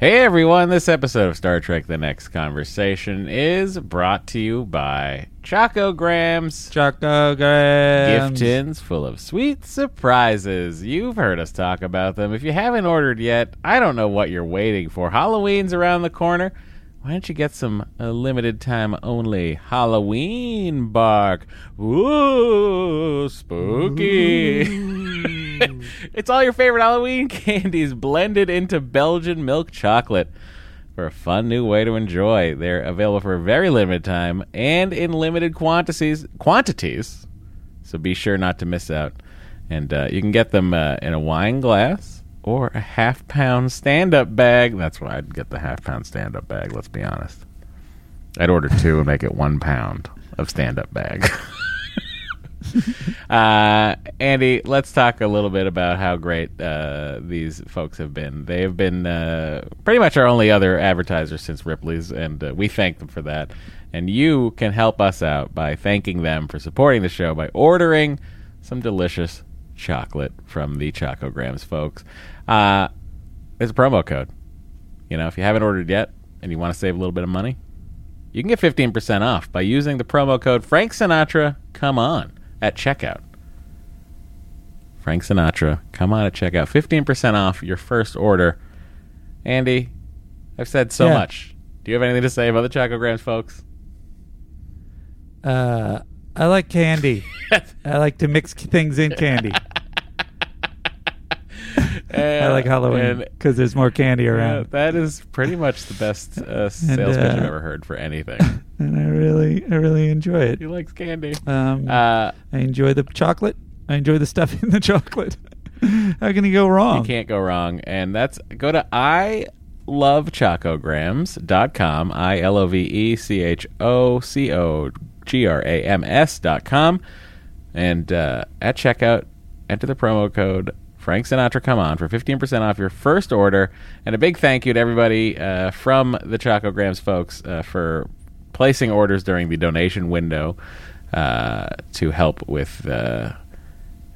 Hey everyone, this episode of Star Trek The Next Conversation is brought to you by Chocograms. Choco Gift tins full of sweet surprises. You've heard us talk about them. If you haven't ordered yet, I don't know what you're waiting for. Halloween's around the corner. Why don't you get some uh, limited time only Halloween bark? Ooh, spooky. it's all your favorite Halloween candies blended into Belgian milk chocolate for a fun new way to enjoy. They're available for a very limited time and in limited quantities. Quantities, so be sure not to miss out. And uh, you can get them uh, in a wine glass or a half pound stand up bag. That's why I'd get the half pound stand up bag. Let's be honest. I'd order two and make it one pound of stand up bag. uh, Andy, let's talk a little bit about how great uh, these folks have been. They have been uh, pretty much our only other advertiser since Ripley's, and uh, we thank them for that. And you can help us out by thanking them for supporting the show by ordering some delicious chocolate from the Chocograms folks. Uh, there's a promo code. You know, if you haven't ordered yet and you want to save a little bit of money, you can get 15% off by using the promo code Frank Sinatra Come On at checkout. Frank Sinatra, come on at checkout. 15% off your first order. Andy, I've said so Yeah. much. Do you have anything to say about the Chocograms, folks? Uh, I like candy. I like to mix things in candy. I like Halloween because there's more candy around, that is pretty much the best uh, sales pitch I've uh, ever heard for anything. and I really, I really enjoy it. he likes candy. Um, Uh, I enjoy the chocolate. I enjoy the stuff in the chocolate. How can you go wrong? you can't go wrong. And that's go to I love chocograms.com. I L O V E C H O C O G R A M S dot com. And uh, at checkout, enter the promo code Frank Sinatra Come On for 15% off your first order. And a big thank you to everybody uh, from the Chocograms folks uh, for placing orders during the donation window uh, to help with. Uh,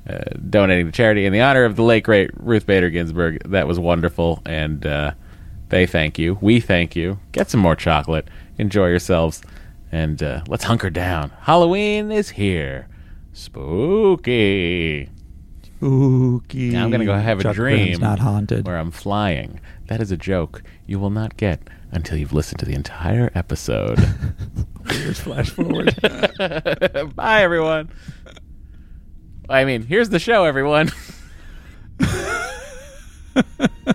uh, donating to charity in the honor of the late great Ruth Bader Ginsburg. That was wonderful, and uh, they thank you. We thank you. Get some more chocolate. Enjoy yourselves, and let's hunker down. Halloween is here. Spooky. Spooky. Now I'm gonna go have a dream Gram's not haunted. where I'm flying. That is a joke you will not get until you've listened to the entire episode. Here's flash forward. Bye, everyone. I mean, here's the show, everyone.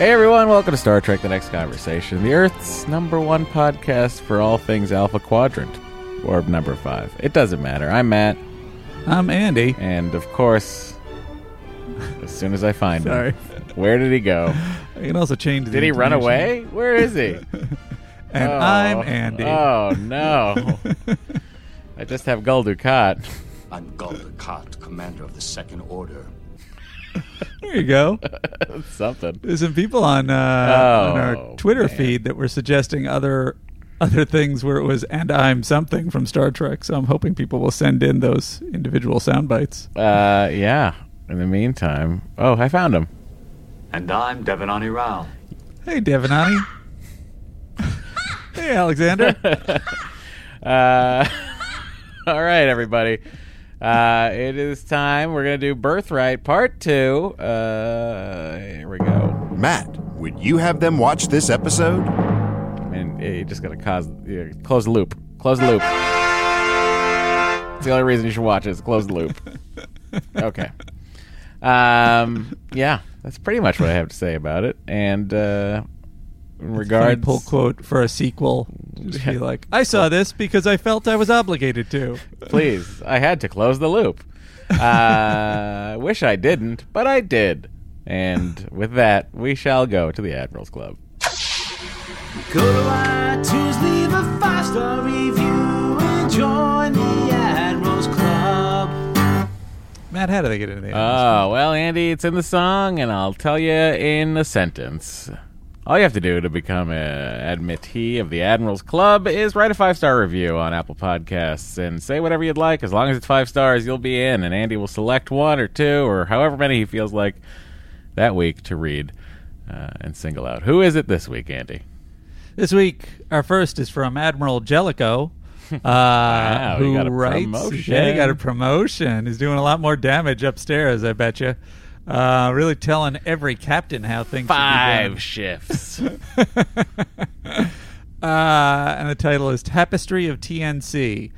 Hey everyone, welcome to Star Trek The Next Conversation, the Earth's number one podcast for all things Alpha Quadrant. Or number five. It doesn't matter. I'm Matt, I'm Andy. and of course, as soon as I find Sorry. him, where did he go? I can also change. the Did he run away? Where is he? And Oh. I'm Andy. Oh no! I just have Gul Dukat. I'm Gul Dukat, commander of the Second Order. There you go. Something. There's some people on uh, on Oh, our Twitter man. feed that were suggesting other other things where it was "and I'm something" from Star Trek. So I'm hoping people will send in those individual sound bites. Uh, yeah. In the meantime, oh, I found him. And I'm Devinoni Ral. Hey, Devinoni. hey, Alexander. Uh, all right, everybody. Uh, it is time. We're gonna do Birthright Part Two. Uh, here we go. Matt, would you have them watch this episode? And you just gotta cause, yeah, close the loop. Close the loop. It's the only reason you should watch it. Is close the loop. Okay. Um. Yeah, that's pretty much what I have to say about it. And uh, in Funny regards, pull quote for a sequel. Just be like, I saw this because I felt I was obligated to. please, I had to close the loop. Uh, wish I didn't, but I did. And with that, we shall go to the Admirals Club. Go to iTunes, leave a five star review, and join the Admirals Club. Matt, how do they get into the Oh, well, Andy, it's in the song, and I'll tell you in a sentence. All you have to do to become a admittee of the Admirals Club is write a five star review on Apple Podcasts and say whatever you'd like. As long as it's five stars, you'll be in, and Andy will select one or two or however many he feels like that week to read uh, and single out. Who is it this week, Andy? This week, our first is from Admiral Jellico. Uh, he who got a writes? promotion. Yeah, he got a promotion. He's doing a lot more damage upstairs, I bet you. Uh, really telling every captain how things. Five shifts. Uh, and the title is Tapestry of TNC.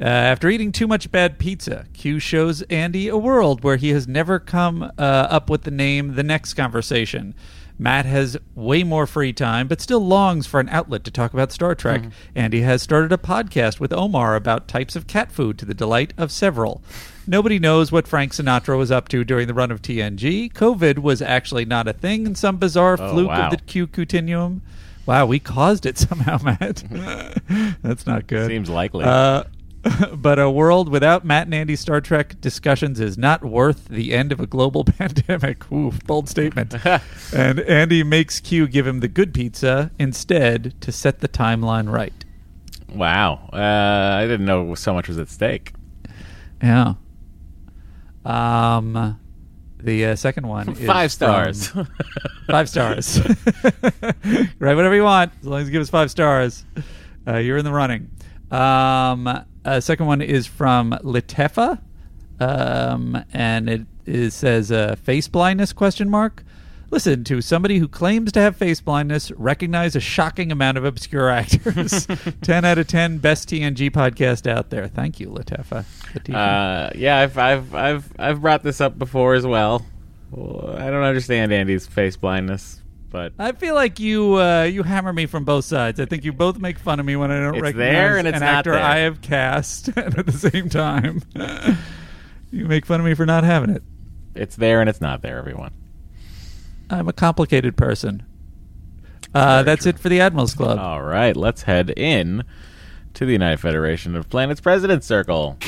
Uh, after eating too much bad pizza, Q shows Andy a world where he has never come uh, up with the name The Next Conversation. Matt has way more free time, but still longs for an outlet to talk about Star Trek. Andy has started a podcast with Omar about types of cat food to the delight of several. Nobody knows what Frank Sinatra was up to during the run of TNG. COVID was actually not a thing in some bizarre Oh, fluke wow. of the Q continuum. Wow, we caused it somehow, Matt. That's not good. Seems likely. Uh, but a world without Matt and Andy Star Trek discussions is not worth the end of a global pandemic. Oof, bold statement. and Andy makes Q give him the good pizza instead to set the timeline right. wow. Uh, I didn't know so much was at stake. Yeah. Um, the uh, second one is Five stars. from- five stars. Write whatever you want, as long as you give us five stars. Uh, you're in the running. Um, uh, second one is from Latifa, um, and it is, says uh, face blindness question mark. Listen to somebody who claims to have face blindness recognize a shocking amount of obscure actors. ten out of ten, best TNG podcast out there. Thank you. Latifa. Uh, yeah, I've, I've I've I've brought this up before as well. I don't understand Andy's face blindness, but I feel like you uh, you hammer me from both sides. I think you both make fun of me when I don't It's recognize there and it's an actor there. I have cast, and at the same time, you make fun of me for not having it. it's there and it's not there. Everyone. I'm a complicated person. Uh, that's true. it for the Admirals Club. All right, let's head in to the United Federation of Planets President's Circle.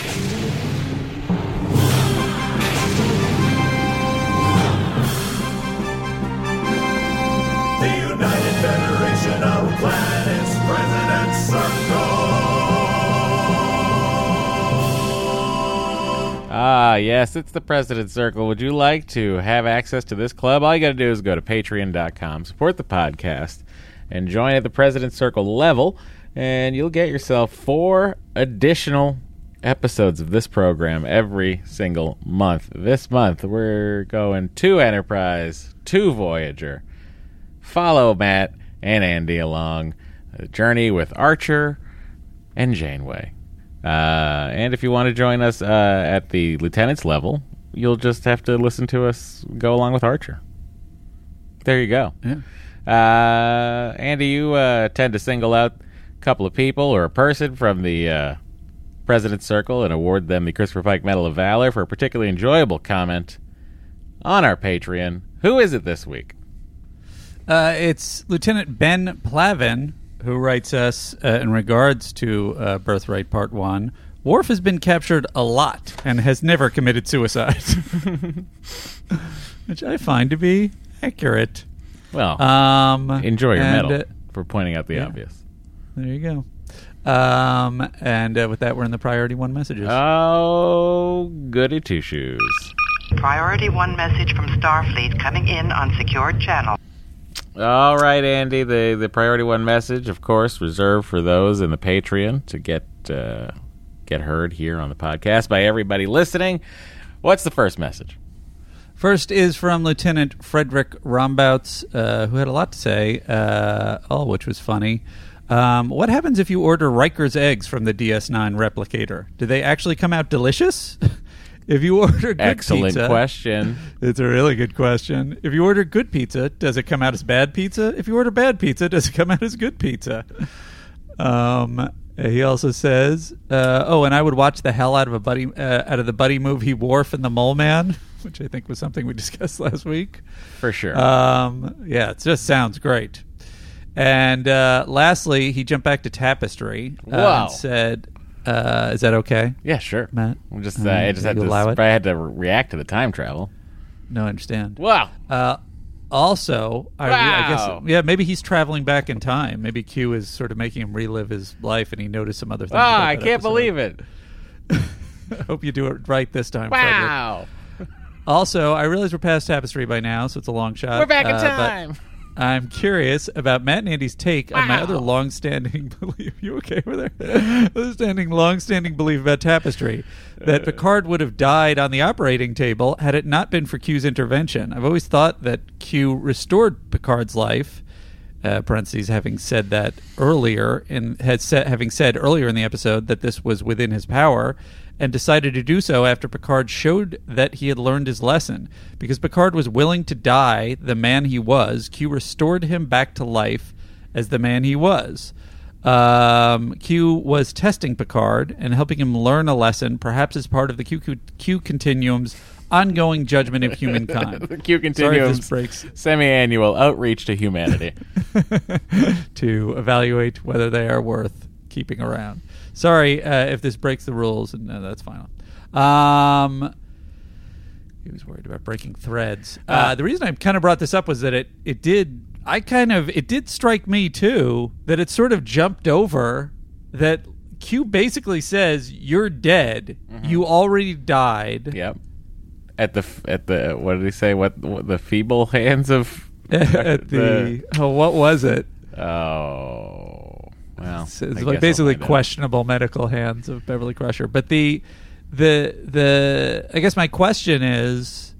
Ah, yes, it's the President's Circle. Would you like to have access to this club? All you got to do is go to patreon.com, support the podcast, and join at the President's Circle level, and you'll get yourself four additional episodes of this program every single month. This month, we're going to Enterprise, to Voyager. Follow Matt and Andy along the journey with Archer and Janeway. Uh, and if you want to join us uh, at the lieutenant's level, you'll just have to listen to us go along with Archer. There you go. Yeah. Uh, Andy, you uh, tend to single out a couple of people or a person from the uh, President's Circle and award them the Christopher Pike Medal of Valor for a particularly enjoyable comment on our Patreon. Who is it this week? Uh, it's Lieutenant Ben Plavin who writes us uh, in regards to uh, Birthright Part 1. Worf has been captured a lot and has never committed suicide. Which I find to be accurate. Well, Um, enjoy your and, medal uh, for pointing out the yeah. obvious. there you go. Um, and uh, with that, we're in the priority one messages. Oh, goody two shoes. Priority 1 message from Starfleet coming in on secured channel. All right, Andy. The the priority one message, of course, reserved for those in the Patreon to get uh, get heard here on the podcast by everybody listening. What's the first message? First is from Lieutenant Frederick Rombouts, uh, who had a lot to say, uh, all which was funny. Um, what happens if you order Riker's eggs from the DS9 replicator? Do they actually come out delicious? if you order good Excellent pizza, question. It's a really good question. If you order good pizza, does it come out as bad pizza? If you order bad pizza, does it come out as good pizza? Um, he also says, uh, "Oh, and I would watch the hell out of a buddy uh, out of the buddy movie Worf and the Mole Man, which I think was something we discussed last week. For sure. Um, yeah, it just sounds great." And uh, lastly, he jumped back to Tapestry uh, Wow. and said, uh, "Is that okay, yeah, sure. Matt? I'm just, Uh, I just had to, allow it? I had to re- react to the time travel. No, I understand." Wow. Uh, also, I, I guess Wow. yeah, maybe he's traveling back in time. Maybe Q is sort of making him relive his life, and he noticed some other things. Ah, I can't episode. believe it. I hope you do it right this time. Wow. Also, I realize we're past tapestry by now, so it's a long shot. We're back in uh, but time. I'm curious about Matt and Andy's take on my other long-standing belief. You okay over there? Other-standing, long-standing belief about Tapestry that Picard would have died on the operating table had it not been for Q's intervention. I've always thought that Q restored Picard's life. Uh, parentheses having said that earlier and had said having said earlier in the episode that this was within his power and decided to do so after Picard showed that he had learned his lesson. Because Picard was willing to die the man he was, Q restored him back to life as the man he was. Um, Q was testing Picard and helping him learn a lesson, perhaps as part of the Q, Q, Continuum's ongoing judgment of humankind. The Q breaks semi-annual outreach to humanity. to evaluate whether they are worth keeping around. Sorry uh, if this breaks the rules. No, that's fine. Um, he was worried about breaking threads. Uh, the reason I kind of brought this up was that it it did. I kind of it did strike me too that it sort of jumped over that Q basically says you're dead. You already died. yep. At the at the what did he say? What, what the feeble hands of At the oh, what was it? oh well. It's, it's like basically questionable medical hands of Beverly Crusher. But the the the I guess my question is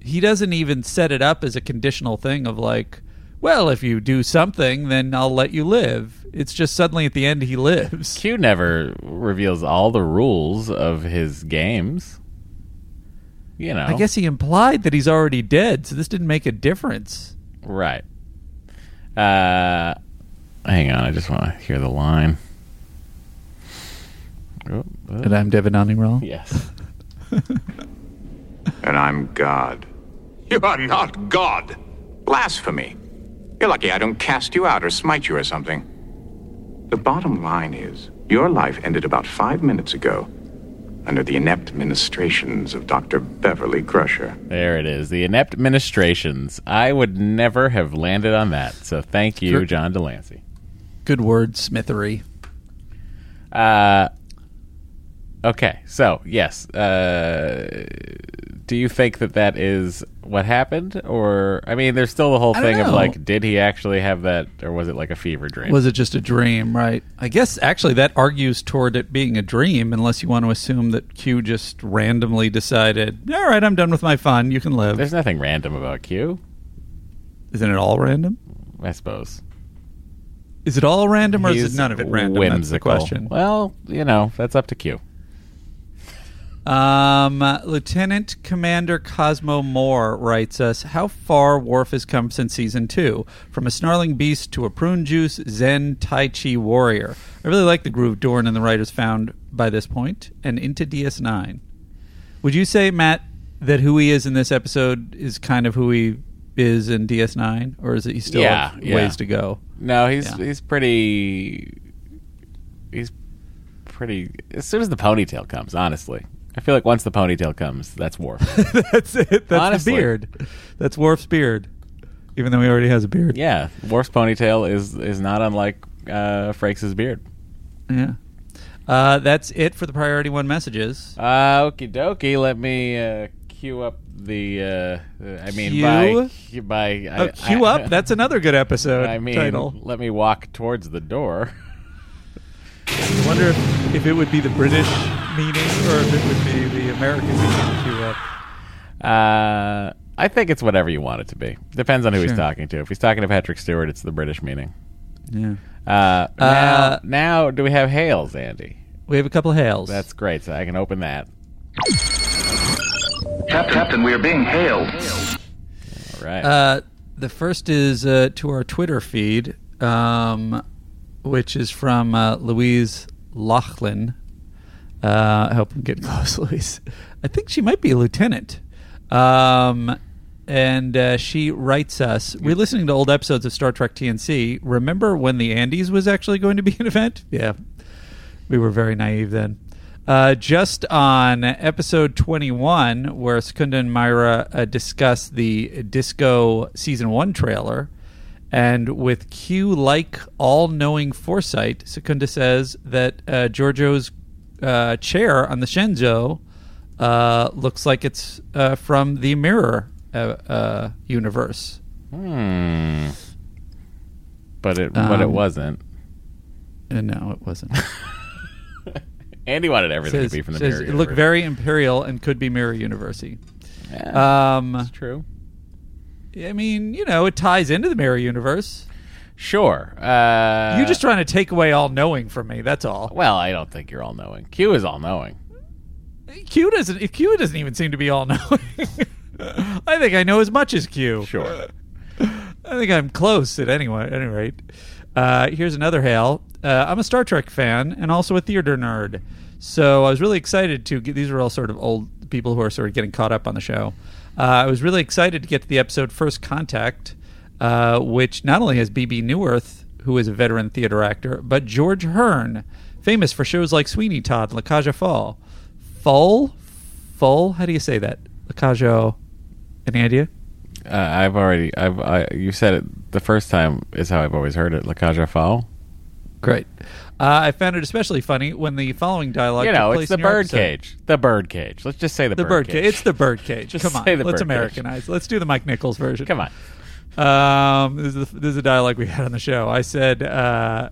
he doesn't even set it up as a conditional thing of like, well, if you do something, then I'll let you live. It's just suddenly at the end he lives. Q never reveals all the rules of his games. You know, I guess he implied that he's already dead, so this didn't make a difference. right. Uh, hang on, I just want to hear the line. Oh, And I'm Devinoni Ral. yes. And I'm God. You are not God. Blasphemy. You're lucky I don't cast you out or smite you or something. The bottom line is, your life ended about five minutes ago under the inept ministrations of Dr. Beverly Crusher. There it is. The inept ministrations. I would never have landed on that. So thank you, John de Lancie. Good word, Smithery. Uh, okay. So yes. Uh, do you think that that is what happened, or I mean, there's still the whole I don't thing of know. like, did he actually have that, or was it like a fever dream? Was it just a dream, right? I guess actually that argues toward it being a dream, unless you want to assume that Q just randomly decided, all right, I'm done with my fun. You can live. There's nothing random about Q, Isn't it all random? I suppose. Is it all random, or is He's it none of it random? That's the Whimsical. question. Well, you know, that's up to Q. Um, Lieutenant Commander Cosmo Moore writes us How far Worf has come since season two? From a snarling beast to a prune juice Zen Tai Chi warrior. I really like the groove Dorn and the writers found by this point and into DS9. Would you say, Matt, that who he is in this episode is kind of who he is in DS9? Or is it he still Yeah, have yeah. ways to go? No, he's Yeah. he's pretty. He's pretty. As soon as the ponytail comes, honestly, I feel like once the ponytail comes, that's Worf. That's it. That's Honestly. the beard. That's Worf's beard. Even though he already has a beard. yeah, Worf's ponytail is is not unlike uh, Frakes' beard. Yeah. Uh, that's it for the priority one messages. Uh, okie dokie. Let me uh, cue up the. Uh, I mean, Cue? by by. Oh, cue up. That's another good episode I mean, title. let me walk towards the door. I wonder if, if it would be the British meaning or if it would be the American meaning. Cue up. Uh, I think it's whatever you want it to be. Depends on who he's talking to. If he's talking to Patrick Stewart, it's the British meaning. Yeah. Uh, now, Uh, now, do we have hails, Andy? We have a couple of hails. That's great. So I can open that. Captain, we are being hailed. All right. Uh, the first is uh, to our Twitter feed, um, which is from uh, Louise Laughlin. Uh, I hope I'm getting close, Louise. I think she might be a lieutenant. Um, and uh, she writes us We're listening to old episodes of Star Trek TNC. Remember when the Andes was actually going to be an event? Yeah. We were very naive then. Uh, just on episode 21, where Secunda and Mira uh, discuss the Disco season one trailer, and with Q like all knowing foresight, Secunda says that uh, Georgiou's uh, chair on the Shenzhou uh, looks like it's uh, from the Mirror uh, uh, universe. hmm. But it, but it Um, wasn't. No, it wasn't. Andy wanted everything says, to be from the says mirror. it looked very imperial and could be Mirror Universe. Yeah, Um, that's true. I mean, you know, it ties into the Mirror Universe. Sure. Uh, You're just trying to take away all knowing from me. That's all. Well, I don't think you're all knowing. Q is all knowing. Q doesn't. Q doesn't even seem to be all knowing. I think I know as much as Q. Sure. I think I'm close at anyway. At any rate, uh, here's another hail. Uh, I'm a Star Trek fan and also a theater nerd, so I was really excited to get. These are all sort of old people who are sort of getting caught up on the show. Uh, I was really excited to get to the episode First Contact, uh, which not only has Bebe Neuwirth, who is a veteran theater actor, but George Hearn, famous for shows like Sweeney Todd, La Caja Fall. Full, full. How do you say that? La Caja. Any idea? Uh, I've already. I've. I, you said it the first time is how I've always heard it. La Caja Folles. Great. Uh, I found it especially funny when the following dialogue You took know, place it's the bird cage. The bird cage. Let's just say the, The bird cage. It's the bird cage. Just Come on, say the let's bird cage. Americanize. Let's do the Mike Nichols version. Come on. Um, this is, the, this is a dialogue we had on the show. I said, uh,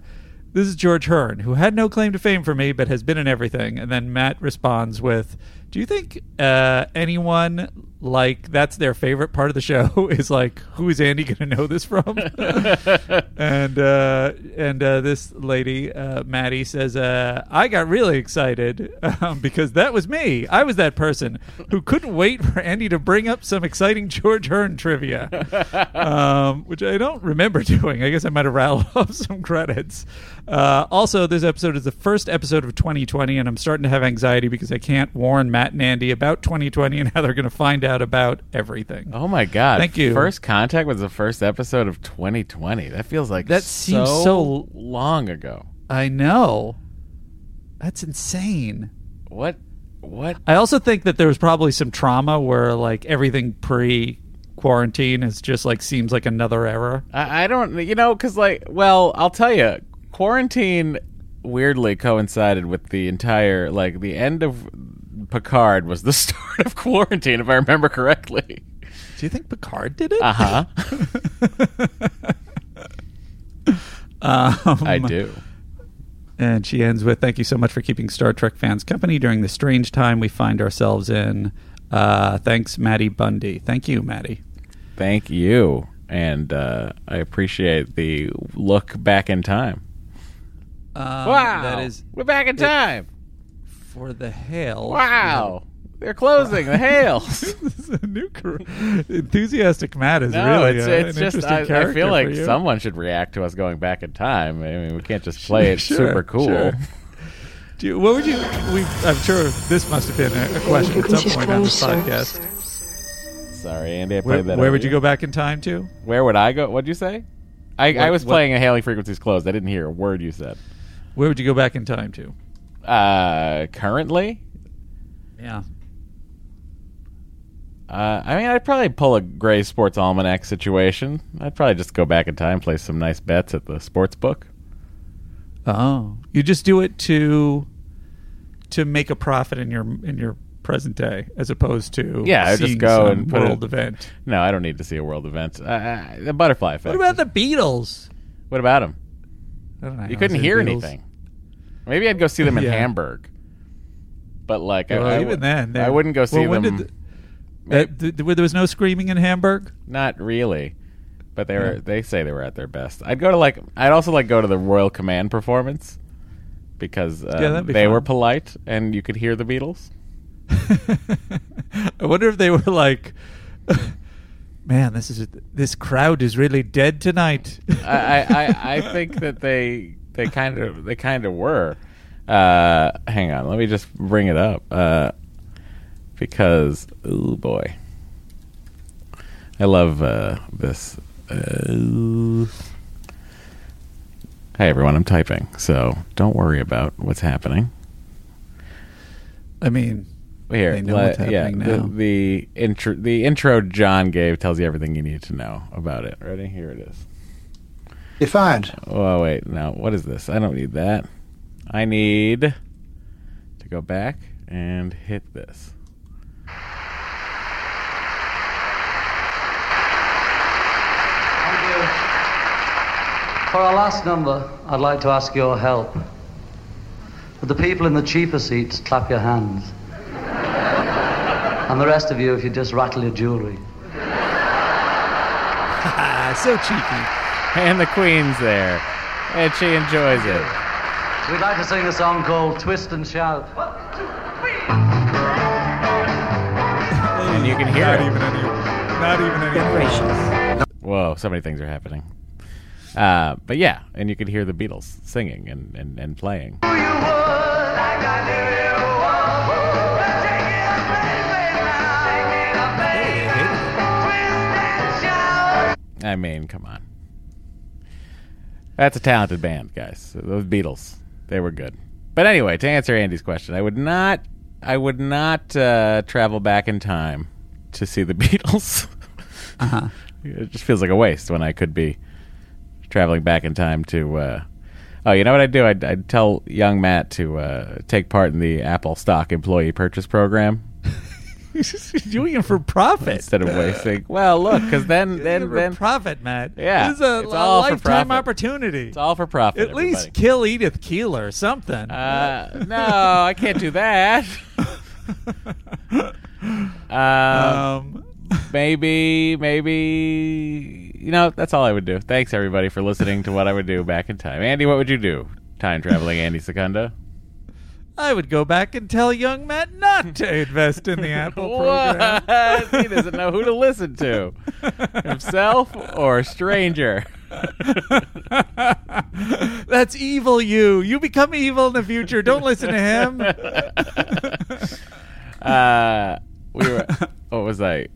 "This is George Hearn, who had no claim to fame for me, but has been in everything." And then Matt responds with, "Do you think uh, anyone like that's their favorite part of the show is like who is Andy going to know this from?" and uh, and uh, this lady, uh, Maddie, says, uh, "I got really excited um, because that was me. I was that person who couldn't wait for Andy to bring up some exciting George Hearn trivia, um, which I don't remember doing. I guess I might have rattled off some credits. Uh, also, this episode is the first episode of 2020, and I'm starting to have anxiety because I can't warn Matt and Andy about 2020 and how they're going to find out about everything. Oh my god! Thank you. First contact was the first episode of 2020. That feels like That seems so- long ago. I know. That's insane. What? What? I also think that there was probably some trauma where like everything pre quarantine is just like seems like another era. I, I don't. You know, because like, well, I'll tell you, quarantine weirdly coincided with the entire like the end of Picard was the start of quarantine, if I remember correctly. Do you think Picard did it? Uh huh. Um, I do. And she ends with Thank you so much for keeping Star Trek fans company during the strange time we find ourselves in. Uh, thanks, Maddie Bundy. Thank you, Maddie. Thank you, and uh, I appreciate the look back in time. Um, wow, That is we're back in time. For the hail. Wow, they're closing the hails. this is a new car- enthusiastic Matt is No, really it's, uh, it's an just interesting I, I character feel for like someone should react to us going back in time. I mean, we can't just play it Sure, super cool. sure. Do you, what would you? We, I'm sure this must have been a, a question at some point on this podcast. Sorry, Andy. I Where, played that. where would you go back in time to? Where would I go? What'd you say? I, I was what- playing a hailing frequencies closed. I didn't hear a word you said. Where would you go back in time to? Uh, currently, Yeah. uh, I mean, I'd probably pull a Gray Sports Almanac situation. I'd probably just go back in time, place some nice bets at the sports book. Oh, you just do it to to make a profit in your in your present day, as opposed to Yeah, I'd just go and put world it- event. No, I don't need to see a world event. Uh, the butterfly effect. What about the Beatles? What about them? I don't know. You couldn't hear anything. Maybe I'd go see them in Yeah. Hamburg. But like, I- Well, I, even would- then, I wouldn't go see well, when them. did the- Uh, th- th- there was no screaming in Hamburg. Not really. but they were they say they were at their best. I'd go to like I'd also like go to the Royal Command performance because uh, Yeah, be they fun. were polite and you could hear the Beatles. I wonder if they were like, "Man, this is this crowd is really dead tonight." I, I, I, I think that they they kind of they kind of were. Uh, hang on, let me just bring it up uh, because oh boy, I love uh, this. Uh, hey everyone, I'm typing, so don't worry about what's happening. I mean, Here, They know let- what's happening yeah, now. The, the intro, the intro John gave tells you everything you need to know about it. Ready? Here it is. You're fired. Oh wait, no. What is this? I don't need that. I need to go back and hit this. For our last number, I'd like to ask your help. Would the people in the cheaper seats clap your hands? and the rest of you, if you just rattle your jewelry. so cheeky. And the Queen's there, and she enjoys it. We'd like to sing a song called Twist and Shout. And you can hear not it. even any, not even any. Whoa, so many things are happening. Uh, but yeah, and you could hear the Beatles singing and, and, and playing. I mean, come on. That's a talented band, guys. Those Beatles, they were good. But anyway, to answer Andy's question, I would not, I would not uh, travel back in time to see the Beatles. Uh-huh. It just feels like a waste when I could be traveling back in time to. Uh, oh, you know what I'd do? I'd, I'd tell young Matt to uh, take part in the Apple stock employee purchase program doing it for profit. instead of wasting. Well, look, because then, then, for then, profit, Matt. Yeah, this is a, it's a all lifetime opportunity. it's all for profit. At least kill Edith Keeler or something. Uh, no, I can't do that. um, um, maybe, maybe, you know, that's all I would do. Thanks, everybody, for listening to what I would do back in time. Andy, what would you do? Time traveling Andy Secunda. I would go back and tell young Matt not to invest in the Apple program. What? he doesn't know who to listen to himself or a stranger. That's evil, you. You become evil in the future. Don't listen to him. Uh, we were. What was I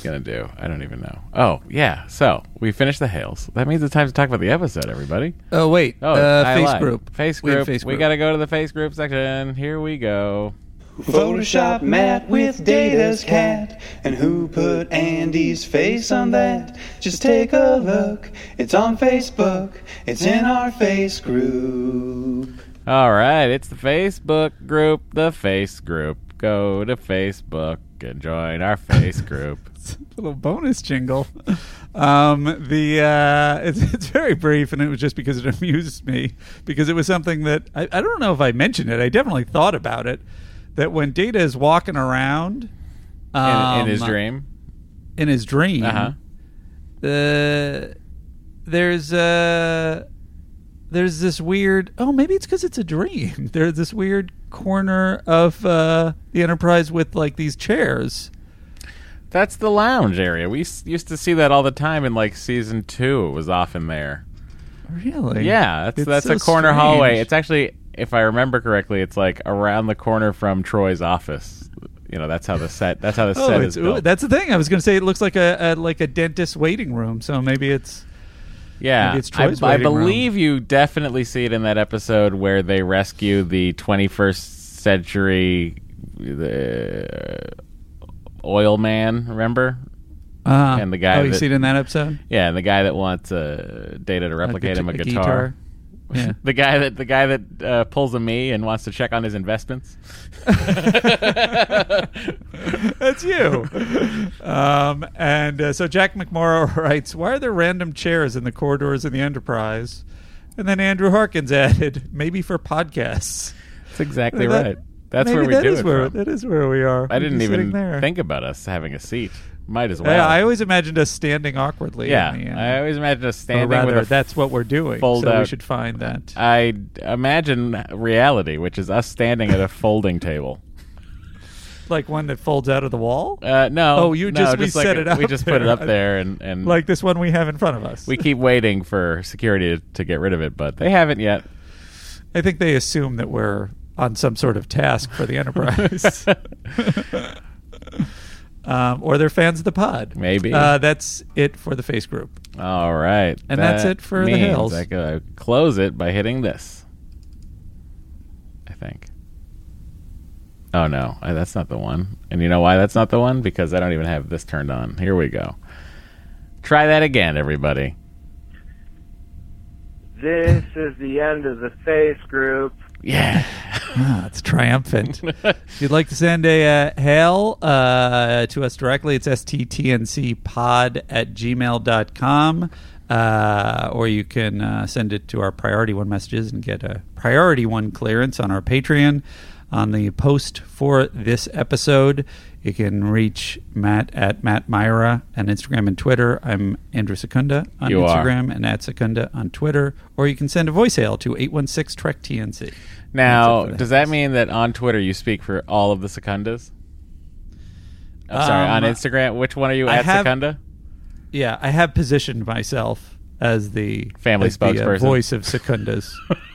gonna do? I don't even know. Oh yeah. So we finished the hails. That means it's time to talk about the episode, everybody. Oh wait, Oh, uh, I face lied. group. Face We have group. face We group. gotta go to the face group section. Here we go. Photoshop Matt with Data's cat. And who put Andy's face on that? Just take a look. It's on Facebook. It's in our face group. All right, it's the Facebook group. The face group. Go to Facebook and join our face group. little bonus jingle. Um, the uh, it's, it's very brief, and it was just because it amused me because it was something that I, I don't know if I mentioned it. I definitely thought about it. That when Data is walking around In, um, in his dream. in his dream, Uh-huh. uh, there's uh, there's this weird. Oh, maybe it's because it's a dream. There's this weird corner of uh, the Enterprise with like these chairs. That's the lounge area. We s- used to see that all the time in like season two. It was often there. Really? Yeah, that's It's that's so a corner strange. hallway. It's actually, if I remember correctly, it's like around the corner from Troi's office. You know, that's how the set. That's how the Oh, set is built. that's the thing. I was going to say it looks like a, a like a dentist waiting room. So maybe it's yeah, maybe it's I, I waiting room. believe you definitely see it in that episode where they rescue the 21st century the oil man. Remember? uh, And the guy Oh, you that- see it in that episode. Yeah, and the guy that wants uh, Data to replicate him a, guita- guitar. Yeah. the guy that the guy that uh, pulls a me and wants to check on his investments. That's you. Um, and uh, so Jack McMorrow writes, "Why are there random chairs in the corridors of the Enterprise?" And then Andrew Harkins added, "Maybe for podcasts." That's exactly That- right. That's Maybe where we that do is it where from. that is where we are. I We'd didn't even sitting there. think about us having a seat. Might as well. Yeah, I always imagined us standing awkwardly. Yeah, in the, I always imagine us or standing rather, with a that's what we're doing. fold so we out- should find that. I imagine reality, which is us standing at a folding table. like one that folds out of the wall. Uh, no. Oh, you no, just we like set it up. We just put it there. up there, and and like this one we have in front of us. we keep waiting for security to, to get rid of it, but they haven't yet. I think they assume that we're on some sort of task for the Enterprise. um, or they're fans of the pod. Maybe. Uh, that's it for the face group. All right, And that's it for the means Hills. I gotta close it by hitting this. I think. Oh no, I, that's not the one. And you know why that's not the one? Because I don't even have this turned on. Here we go. Try that again, everybody. This is the end of the face group. Yeah. Ah, it's triumphant. if you'd like to send a uh, hail uh, to us directly, it's sttncpod at gmail.com. Uh, or you can uh, send it to our priority one messages and get a priority one clearance on our Patreon. On the post for this episode, you can reach Matt at Matt Mira on Instagram and Twitter. I'm Andrew Secunda on You are. Instagram and at Secunda on Twitter. Or you can send a voice hail to 816 Trek TNC. Now, That's it for the does that mean that on Twitter you speak for all of the Secundas? I'm sorry, Um, on Instagram, which one are you I at have- Secunda? Yeah, I have positioned myself as the Family as the, uh, spokesperson. voice of Secundas.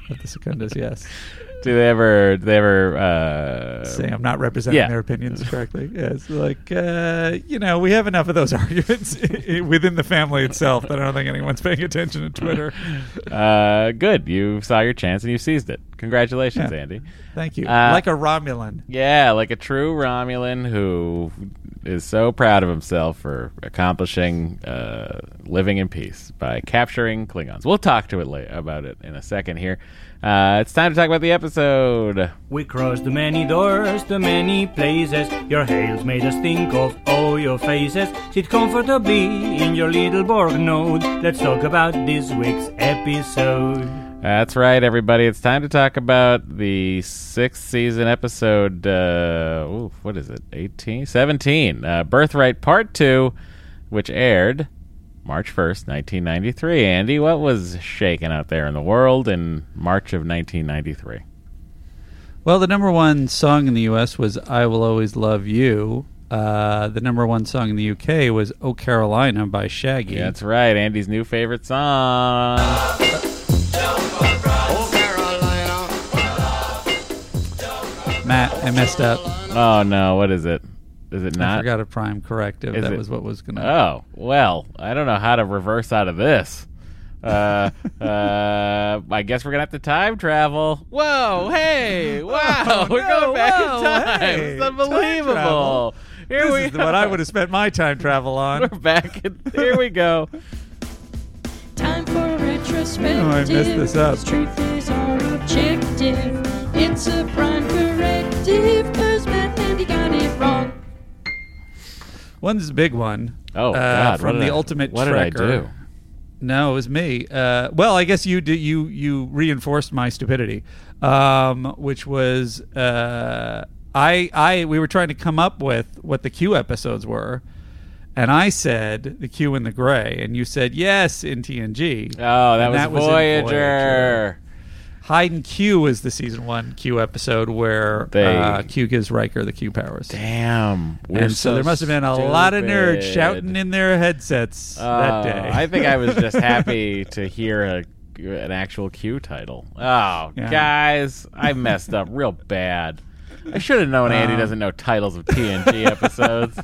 of the Secundas, yes. Do they ever? Do they ever? Uh, Say I'm not representing yeah. their opinions correctly. Yes, like uh, you know, we have enough of those arguments within the family itself that I don't think anyone's paying attention to Twitter. Uh, good. You saw your chance and you seized it. Congratulations, Yeah. Andy. Thank you. Uh, like a Romulan. Yeah, like a true Romulan who is so proud of himself for accomplishing uh, living in peace by capturing Klingons. We'll talk to it la- about it in a second here. Uh, it's time to talk about the episode. We crossed the many doors, the many places. Your hails made us think of all your faces. Sit comfortably in your little Borg node. Let's talk about this week's episode. That's right, everybody. It's time to talk about the sixth season episode. Uh, ooh, what is it? 18? 17. Uh, Birthright Part 2, which aired March 1st, 1993. Andy, what was shaking out there in the world in March of 1993? Well, the number one song in the U.S. was "I Will Always Love You." Uh, the number one song in the UK was "Oh Carolina" by Shaggy. That's right. Andy's new favorite song. Matt, I messed up. Oh, no. What is it? Is it I not? forgot a prime corrective. Is that it- was what was going to. Oh well, I don't know how to reverse out of this. Uh, uh, I guess we're gonna have to time travel. Whoa! Hey! Wow! we're no, going back whoa, in time. hey, it's unbelievable. travel. Here this we is what I would have spent my time travel on. We're back. In, here we go. Time for a retrospective. Oh, I messed this up. Truth is our objective. It's a prime corrective. Cause Matt and he got it wrong. One's a big one. Oh, uh, God, from the I- Ultimate what did I do? No, it was me. Uh, well, I guess you did. You you reinforced my stupidity, um, which was uh, I I we were trying to come up with what the Q episodes were, and I said the Q in the Gray, and you said yes in TNG. Oh, that was in Voyager. Hide and Q was the season one Q episode where They- uh, Q gives Riker the Q powers. Damn, and so, there must have been a lot of nerds shouting in their headsets that Oh, day. I think I was just happy to hear a, an actual Q title. Oh, Yeah. guys, I messed up real bad. I should have known Andy Um, doesn't know titles of TNG episodes.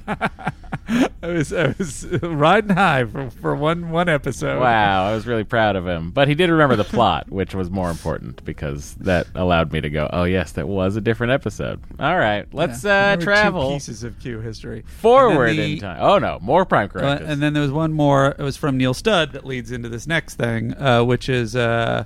I was I was riding high for, for one one episode. Wow, I was really proud of him. But he did remember the plot, which was more important because that allowed me to go, oh, yes, that was a different episode. All right, let's Yeah. uh, There were two travel pieces of Q history forward the- in time. Oh, no, more prime Uh, correctors. and then there was one more. It was from Neil Studd that leads into this next thing, uh, which is uh,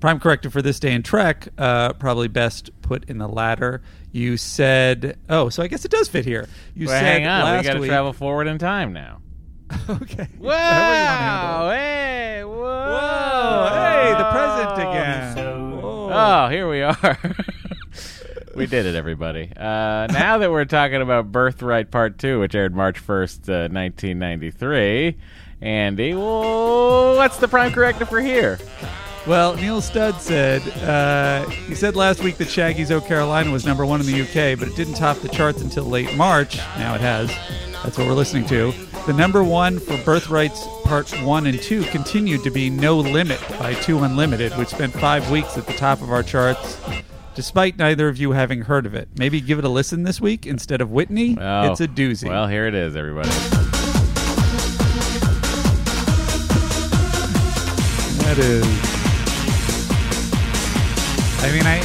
prime corrector for this day in Trek. Uh, probably best put in the latter. You said, "Oh, so I guess it does fit here." You Well, said hang on, we got to travel forward in time now. okay. Wow! Hey! Whoa! Whoa! Hey, the present again. Oh, here we are. We did it, everybody. Uh, now that we're talking about Birthright Part 2, which aired March 1st, uh, 1993, Andy, whoa, what's the prime corrective for here? Well, Neil Studd said uh, he said last week that Shaggy's "Oh Carolina" was number one in the UK, but it didn't top the charts until late March. Now it has. That's what we're listening to. The number one for Birthrights Part One and Two continued to be "No Limit" by Two Unlimited, which spent five weeks at the top of our charts. Despite neither of you having heard of it, maybe give it a listen this week instead of Whitney. It's a doozy. Well, here it is, everybody. That is. I mean, I.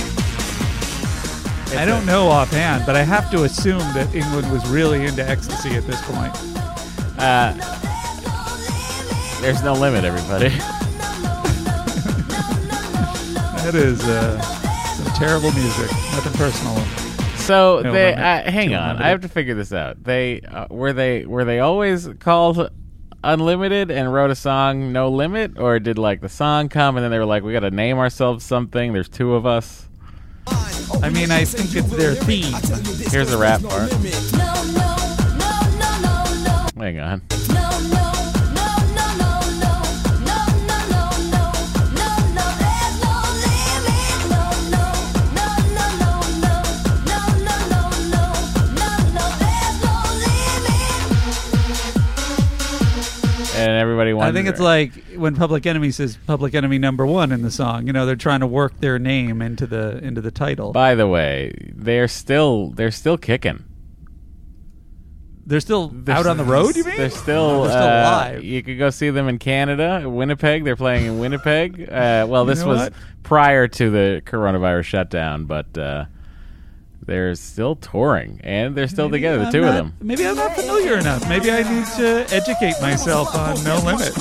I don't know offhand, but I have to assume that England was really into ecstasy at this point. Uh, there's no limit, everybody. That is uh, some terrible music. Nothing personal. So No they uh, hang on. I have to figure this out. They uh, were they were they always called Unlimited and wrote a song No Limit, or did like the song come and then they were like, we got to name ourselves something. There's two of us. I mean, I think it's their theme. Here's the rap part. Hang on. Everybody wants. I think it's like when Public Enemy says Public Enemy number one in the song. You know, they're trying to work their name into the into the title. By the way, they're still they're still kicking. They're still They're out on the road. You mean? They're still, They're still uh, alive. You could go see them in Canada, Winnipeg. They're playing in Winnipeg. Uh, well, You this know was what? prior to the coronavirus shutdown, but uh, they're still touring and they're still Maybe together, the I'm two not- of them. Maybe I'm not familiar enough. Maybe I need to educate myself on No Limit.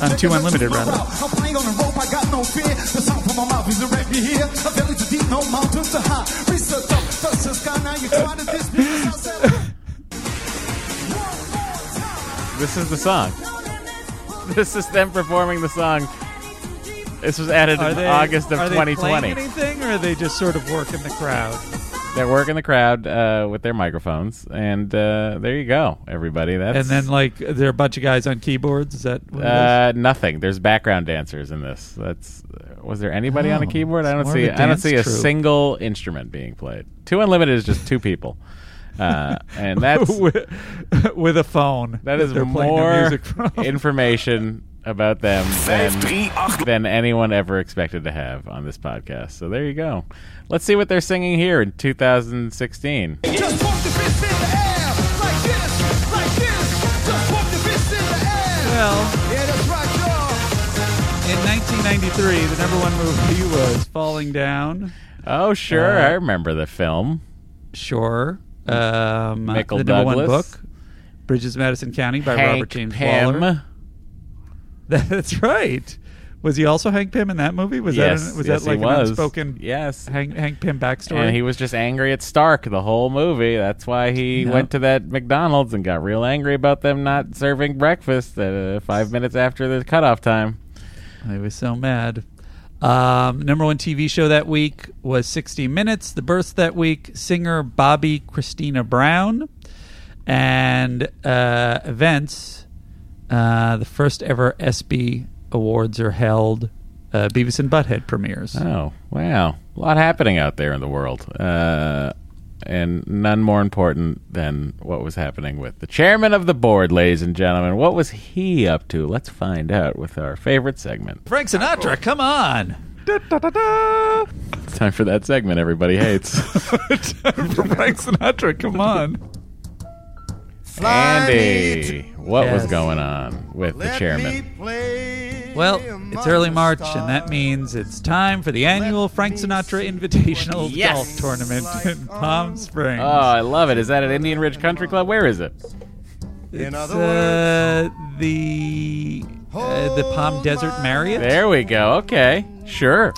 On Two Unlimited, rather. I'm playing on the rope, I got no fear. The sound from my mouth is already here. A valley too deep, no mountains to high. Research up, touch the sky, now you try to diss me. 'cause I said- This is the song. This is them performing the song. This was added Are in they, August of are they 2020. playing anything, or are they just sort of working the crowd? They're working the crowd uh, with their microphones, and uh, there you go, everybody. That's and then, like, there are a bunch of guys on keyboards. Is that what it is? Uh, nothing. There's background dancers in this. That's. Was there anybody on a Oh, keyboard? I don't see. I don't see a single instrument being played. Two Unlimited is just two people, uh, and that's with, with a phone. that is they're playing their more information about them than, than anyone ever expected to have on this podcast. So there you go. Let's see what they're singing here in 2016. Just pump the fist in the air. Like this, like this. Just pump the fist in the air. Well, Yeah, that's right, in 1993, the number one movie was Falling Down. Oh sure, Uh, I remember the film. Sure. Um, Michael the number one book, Bridges of Madison County by Hank Robert James Pym. Waller. That's right. Was he also Hank Pym in that movie? Was Yes, that an, was yes, that like an was. unspoken Yes. Hank, Hank Pym backstory? And he was just angry at Stark the whole movie. That's why he Yep. went to that McDonald's and got real angry about them not serving breakfast uh, five minutes after the cutoff time. I was so mad. Um, number one TV show that week was 60 Minutes. The birth that week, singer Bobbi Kristina Brown. And uh, events, uh, the first ever ESPY awards are held. Uh, Beavis and Butthead premieres. Oh, wow. A lot happening out there in the world. Uh, and none more important than what was happening with the chairman of the board, ladies and gentlemen. What was he up to? Let's find out with our favorite segment. Frank Sinatra, come on. It's time for that segment everybody hates. Frank Sinatra, come on. Andy, what was going on with the chairman? Well, it's early March, and that means it's time for the annual Frank Sinatra Invitational Yes. Golf Tournament in Palm Springs. Oh, I love it. Is that at Indian Ridge Country Club? Where is it? It's uh, the uh, the Palm Desert Marriott. There we go. Okay, sure.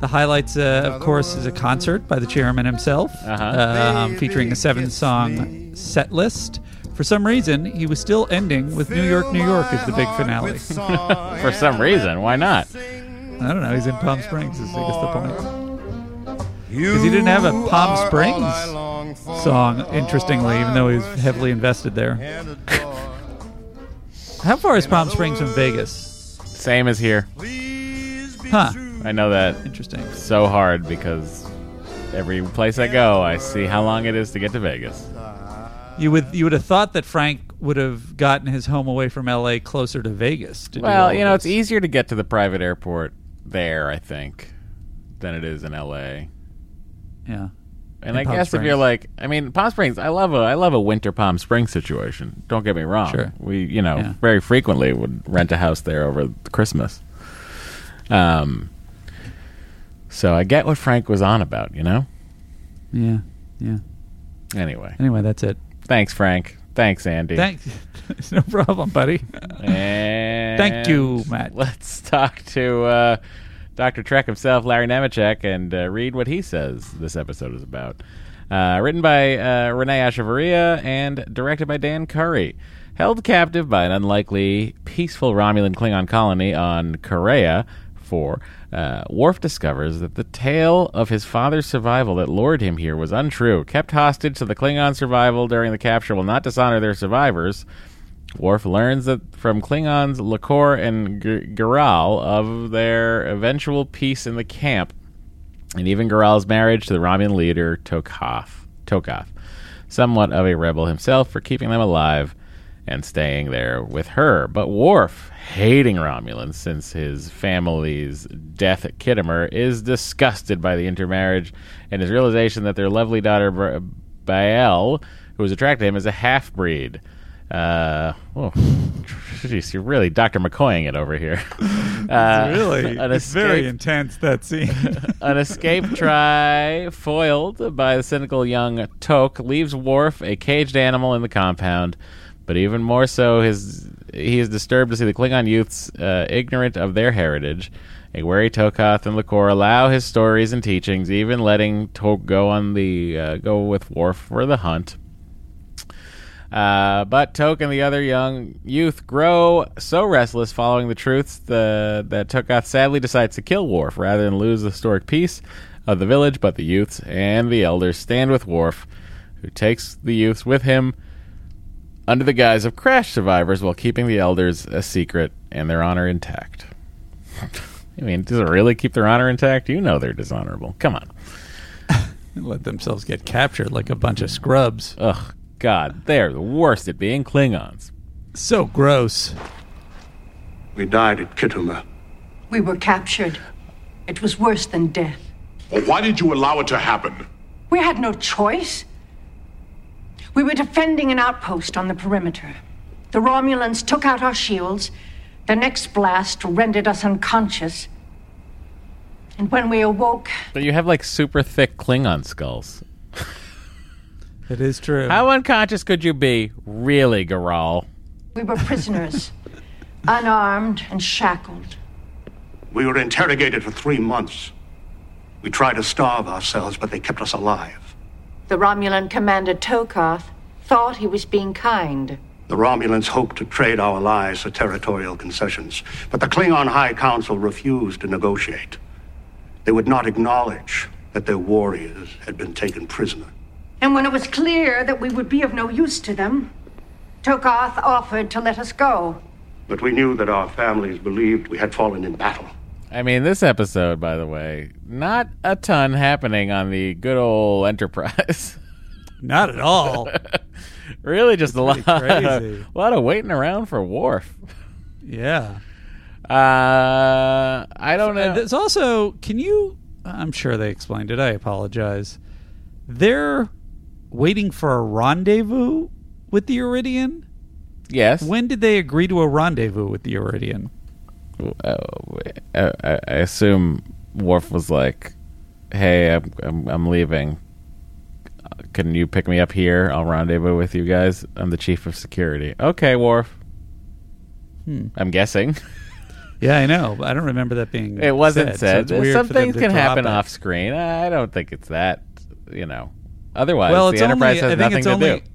The highlights, uh, of course, is a concert by the chairman himself, Uh-huh. um, featuring a seven-song set list. For some reason, he was still ending with New York, New York as the big finale. For some reason, why not? I don't know. He's in Palm Springs. Is I guess the point. Because he didn't have a Palm Springs song, interestingly, even though he was heavily invested there. How far is Palm Springs from Vegas? Same as here. Huh. I know that. Interesting. So hard because every place I go, I see how long it is to get to Vegas. You would you would have thought that Frank would have gotten his home away from L.A. closer to Vegas. To Well, you know, this. it's easier to get to the private airport there, I think, than it is in L.A. Yeah. And I Palm guess if you're like, I mean, Palm Springs, I love a, I love a winter Palm Springs situation. Don't get me wrong. Sure. We, you know, Yeah. very frequently would rent a house there over Christmas. Um. So I get what Frank was on about, you know. Yeah. Yeah. Anyway, Anyway, that's it. Thanks, Frank. Thanks, Andy. Thanks. no problem, buddy. Thank you, Matt. Let's talk to uh, Dr. Trek himself, Larry Nemecek, and uh, read what he says this episode is about. Uh, written by uh, Renee Echevarria and directed by Dan Curry. Held captive by an unlikely, peaceful Romulan Klingon colony on Carraya 4, uh, Worf discovers that the tale of his father's survival that lured him here was untrue. Kept hostage to the Klingon survival during the capture will not dishonor their survivors. Worf learns that from Klingons L'Kor and G- of their eventual peace in the camp, and even Gi'ral's marriage to the Romulan leader Tokath, Tokath, somewhat of a rebel himself for keeping them alive and staying there with her. But Worf, hating Romulans since his family's death at Khitomer, is disgusted by the intermarriage and his realization that their lovely daughter Ba- Ba'el, who was attracted to him, is a half breed. Uh, oh, jeez, you're really Dr. McCoying it over here. Uh, really, it's very intense that scene. an escape try foiled by the cynical young Toq leaves Worf a caged animal in the compound. But even more so, his he is disturbed to see the Klingon youths uh, ignorant of their heritage. A wary Tokath and L'Kor allow his stories and teachings, even letting Toq go on the uh, go with Worf for the hunt. Uh, but Toq and the other young youth grow so restless following the truths the, that Tokath sadly decides to kill Worf rather than lose the historic peace of the village. But the youths and the elders stand with Worf, who takes the youths with him under the guise of crash survivors while keeping the elders a secret and their honor intact. I mean, does it really keep their honor intact? You know they're dishonorable. Come on. Let themselves get captured like a bunch of scrubs. Ugh, God, they're the worst at being Klingons. So gross. We died at Khitomer. We were captured. It was worse than death. Well, why did you allow it to happen? We had no choice. We were defending an outpost on the perimeter. The Romulans took out our shields. The next blast rendered us unconscious. And when we awoke, But you have like super thick Klingon skulls. It is true. How unconscious could you be, really, Gi'ral? we were prisoners, unarmed and shackled. We were interrogated for three months. We tried to starve ourselves, but they kept us alive. The Romulan commander Tokath thought he was being kind. The Romulans hoped to trade our lives for territorial concessions, but the Klingon High Council refused to negotiate. They would not acknowledge that their warriors had been taken prisoner. And when it was clear that we would be of no use to them, Tokath offered to let us go. But we knew that our families believed we had fallen in battle. I mean, this episode, by the way, not a ton happening on the good old Enterprise. Not at all. really, just a lot, crazy. a lot of waiting around for Worf. Yeah. Uh, I don't know. There's also, can you? I'm sure they explained it. I apologize. They're waiting for a rendezvous with the Iridian. Yes. When did they agree to a rendezvous with the Iridian? Uh, I, I assume Worf was like, "Hey, I'm I'm, I'm leaving. Can you pick me up here? I'll rendezvous with you guys. I'm the chief of security." Okay, Worf. Hmm. I'm guessing Yeah, I know. I don't remember that being. it wasn't so said. weird Some things can happen it. off screen. I don't think it's that. You know. Otherwise, Well, the Enterprise only, has nothing to only, do.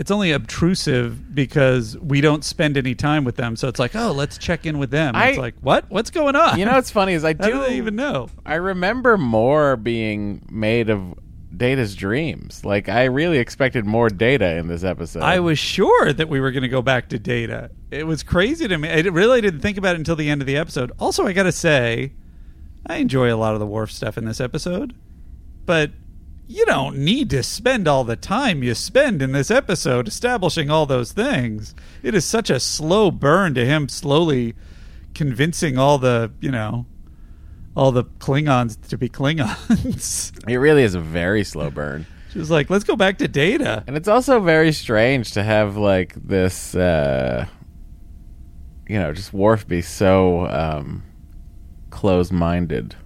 It's only obtrusive because we don't spend any time with them. So it's like, oh, let's check in with them. it's like, what? What's going on? You know what's funny is I do do even know? I remember more being made of Data's dreams. Like I really expected more data in this episode. I was sure that we were going to go back to data. It was crazy to me. I really didn't think about it until the end of the episode. Also, I got to say, I enjoy a lot of the Worf stuff in this episode, but you don't need to spend all the time you spend in this episode establishing all those things. It is such a slow burn to him slowly convincing all the, you know, all the Klingons to be Klingons. It really is a very slow burn. She was like, let's go back to data. And it's also very strange to have like this uh you know, just Worf be so um close minded.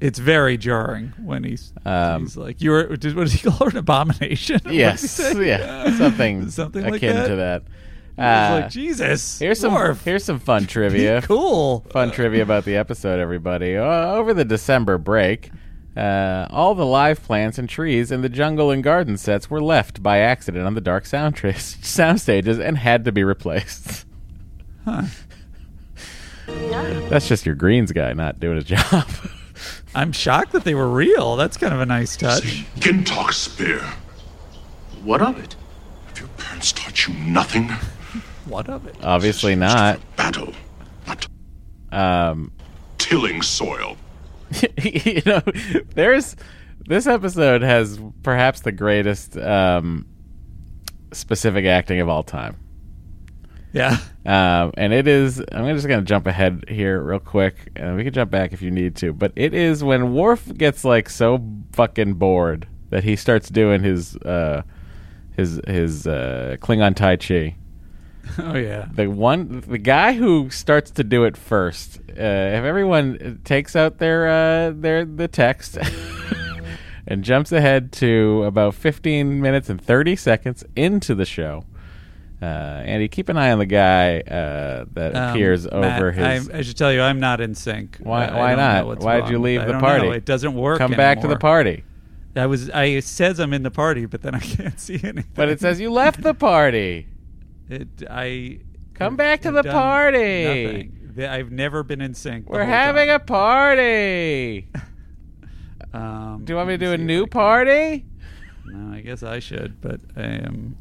It's very jarring when he's, Um, he's like, "You're what does he call her an abomination?" Did Yes, yeah, something, something akin like that. to that. Uh, like, Jesus, Here's some here's some fun trivia. cool. Fun trivia about the episode, everybody. Uh, over the December break, uh, all the live plants and trees in the jungle and garden sets were left by accident on the dark sound, tra- sound stages and had to be replaced. Huh. That's just your greens guy not doing his job. I'm shocked that they were real. That's kind of a nice touch. Gin'tak spear. What of it? Have your parents taught you nothing. What of it? Obviously not. Battle. Um, Tilling soil. you know, there's this episode has perhaps the greatest um, specific acting of all time. Yeah. Um, and it is. I'm just going to jump ahead here real quick, and we can jump back if you need to. But it is when Worf gets like so fucking bored that he starts doing his uh, his his uh, Klingon Tai Chi. Oh yeah. The one, the guy who starts to do it first. Uh, if everyone takes out their uh, their the text and jumps ahead to about 15 minutes and 30 seconds into the show. Uh, Andy, keep an eye on the guy uh, that Um, appears Matt, over his. I, I should tell you, I'm not in sync. Why? Why not? what's Why'd you leave I the don't party? know. It doesn't work. Come back to the party. I was. I it says I'm in the party, but then I can't see anything. But it says you left the party. It. I. Come back to the party. Nothing. I've never been in sync. We're having time. a party. Um, Do you want me to do a new party? No, I guess I should, but I am.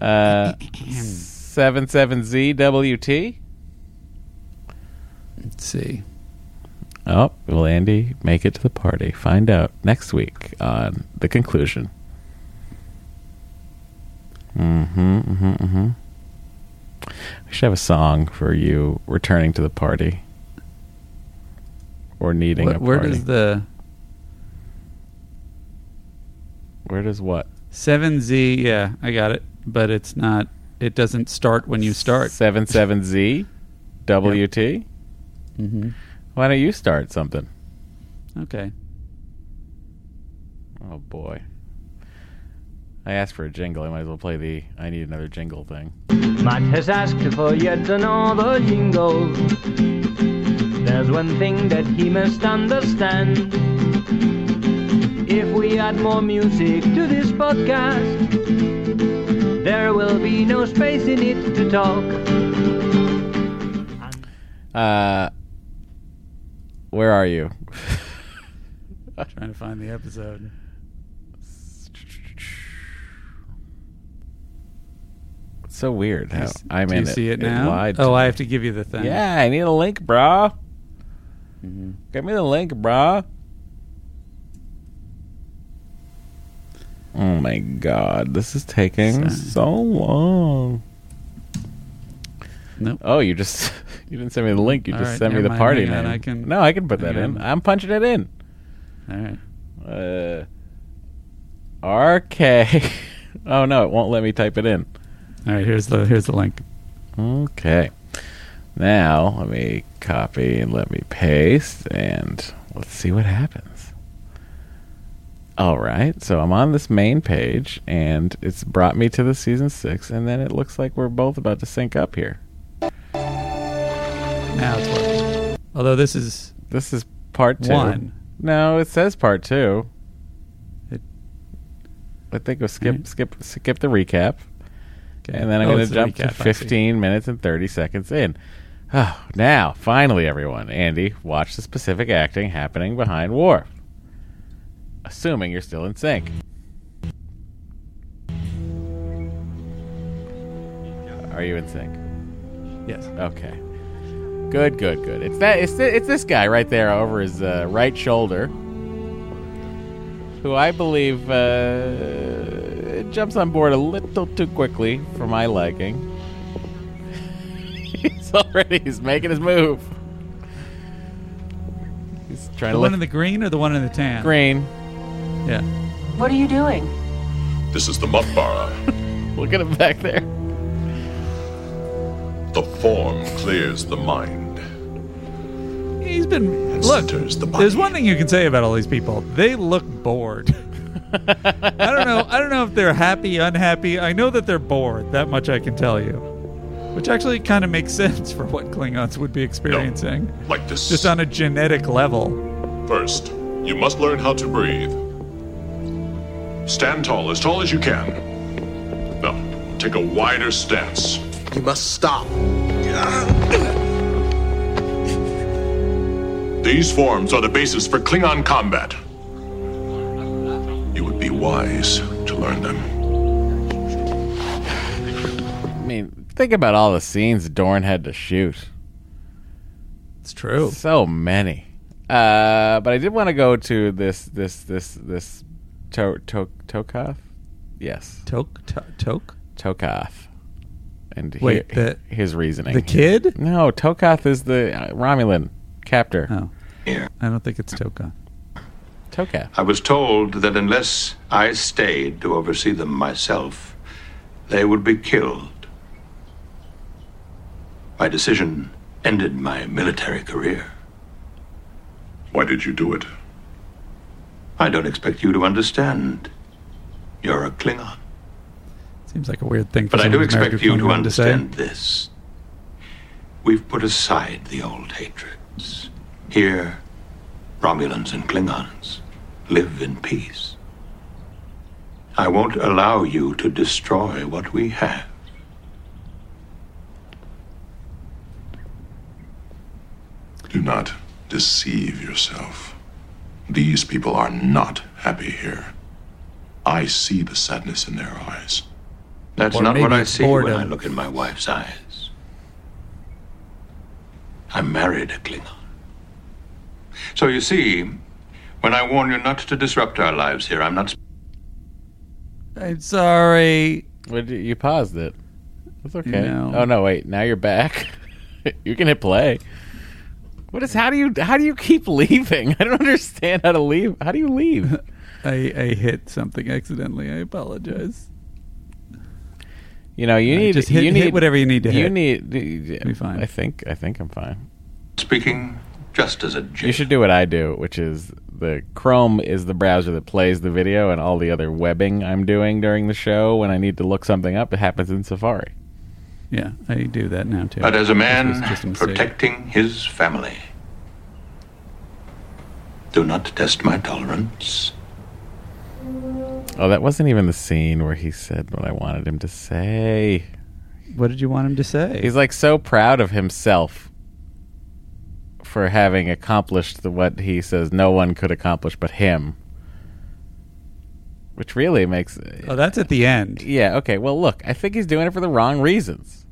Uh, seven seven ZWT. Let's see. Oh, will Andy make it to the party? Find out next week on the conclusion. Mm-hmm. Mm-hmm. Mm-hmm. We should have a song for you returning to the party or needing a party. where does the Where does what? seven Z? Yeah, I got it, but it's not. It doesn't start when you start. Seven seven Z WT. Mm-hmm. Why don't you start something? Okay. Oh boy. I asked for a jingle. I might as well play the I need another jingle thing. Matt has asked for yet another jingle. There's one thing that he must understand. If we add more music to this podcast, there will be no space in it to talk. Uh where are you? Trying to find the episode. It's so weird Do you how s- I'm do in you see it It now? lied to Oh, I me. have to give you the thing. Yeah, I need a link, brah. Give me the link, brah. Oh my god, this is taking so long. Nope. Oh, you just you didn't send me the link. You All just right, sent me the mind. party name. I can- no, I can put that in. I'm punching it in. All right. Uh, RK. oh no, it won't let me type it in. All right. Here's the here's the link. Okay. Now let me copy and let me paste and let's see what happens. All right, so I'm on this main page and it's brought me to the season six, and then it looks like we're both about to sync up here. Now it's working. Although this is This is part two. One. No, it says part two. I think we'll skip hmm. skip skip the recap, and then I'm Oh, going it's to the jump recap, to I see. 15 minutes and 30 seconds in. Oh, now finally, everyone, Andy, watch the specific acting happening behind Worf. Assuming you're still in sync. Are you in sync? Yes. Okay. Good, good, good. It's that. It's th- it's this guy right there over his uh, right shoulder, who I believe uh, jumps on board a little too quickly for my liking. he's already he's making his move. He's trying The to one lift in the green or the one in the tan? green. Yeah. What are you doing? This is the Mok'bara. Look at him back there. The form clears the mind. He's been look. There's one thing you can say about all these people. They look bored. I don't know. I don't know if they're happy, unhappy. I know that they're bored. That much I can tell you. Which actually kind of makes sense for what Klingons would be experiencing. Like this. Just on a genetic level. First, you must learn how to breathe. Stand tall, as tall as you can. Now, take a wider stance. You must stop. These forms are the basis for Klingon combat. You would be wise to learn them. I mean, think about all the scenes Dorn had to shoot. It's true. So many. Uh, but I did want to go to this this this this to, to, Tokath. Yes. Tok to, Tok. Tokath. And Wait, he- the- his reasoning. the kid? No, Tokath is the uh, Romulan captor. Oh. I don't think it's Toka. Tokath. I was told that unless I stayed to oversee them myself, they would be killed. My decision ended my military career. Why did you do it? I don't expect you to understand. You're a Klingon. Seems like a weird thing for But I do someone who's married expect you to Klingon say. understand this. We've put aside the old hatreds. Here, Romulans and Klingons live in peace. I won't allow you to destroy what we have. Do not deceive yourself. These people are not happy here. I see the sadness in their eyes. That's Or not what I it's see when I look in my wife's eyes. I married a Klingon. So you see, when I warn you not to disrupt our lives here, I'm not. I'm sorry. What did you, you paused it? That's okay. No. Oh no, wait. Now you're back. you can hit play. What is? How do you? How do you keep leaving? I don't understand how to leave. How do you leave? I, I hit something accidentally. I apologize. You know, you need just hit- you hit need whatever you need to hit. You hit. need. Be fine. I think. I think I'm fine. Speaking just as a joke. You should do what I do, which is the Chrome is the browser that plays the video, and all the other webbing I'm doing during the show when I need to look something up, it happens in Safari. Yeah, I do that now too. But as a man a protecting his family, do not test my tolerance. Oh, that wasn't even the scene where he said what I wanted him to say. What did you want him to say? He's like so proud of himself for having accomplished the, what he says no one could accomplish but him. Which really makes Oh, that's at the end. Yeah, okay. Well, look, I think he's doing it for the wrong reasons.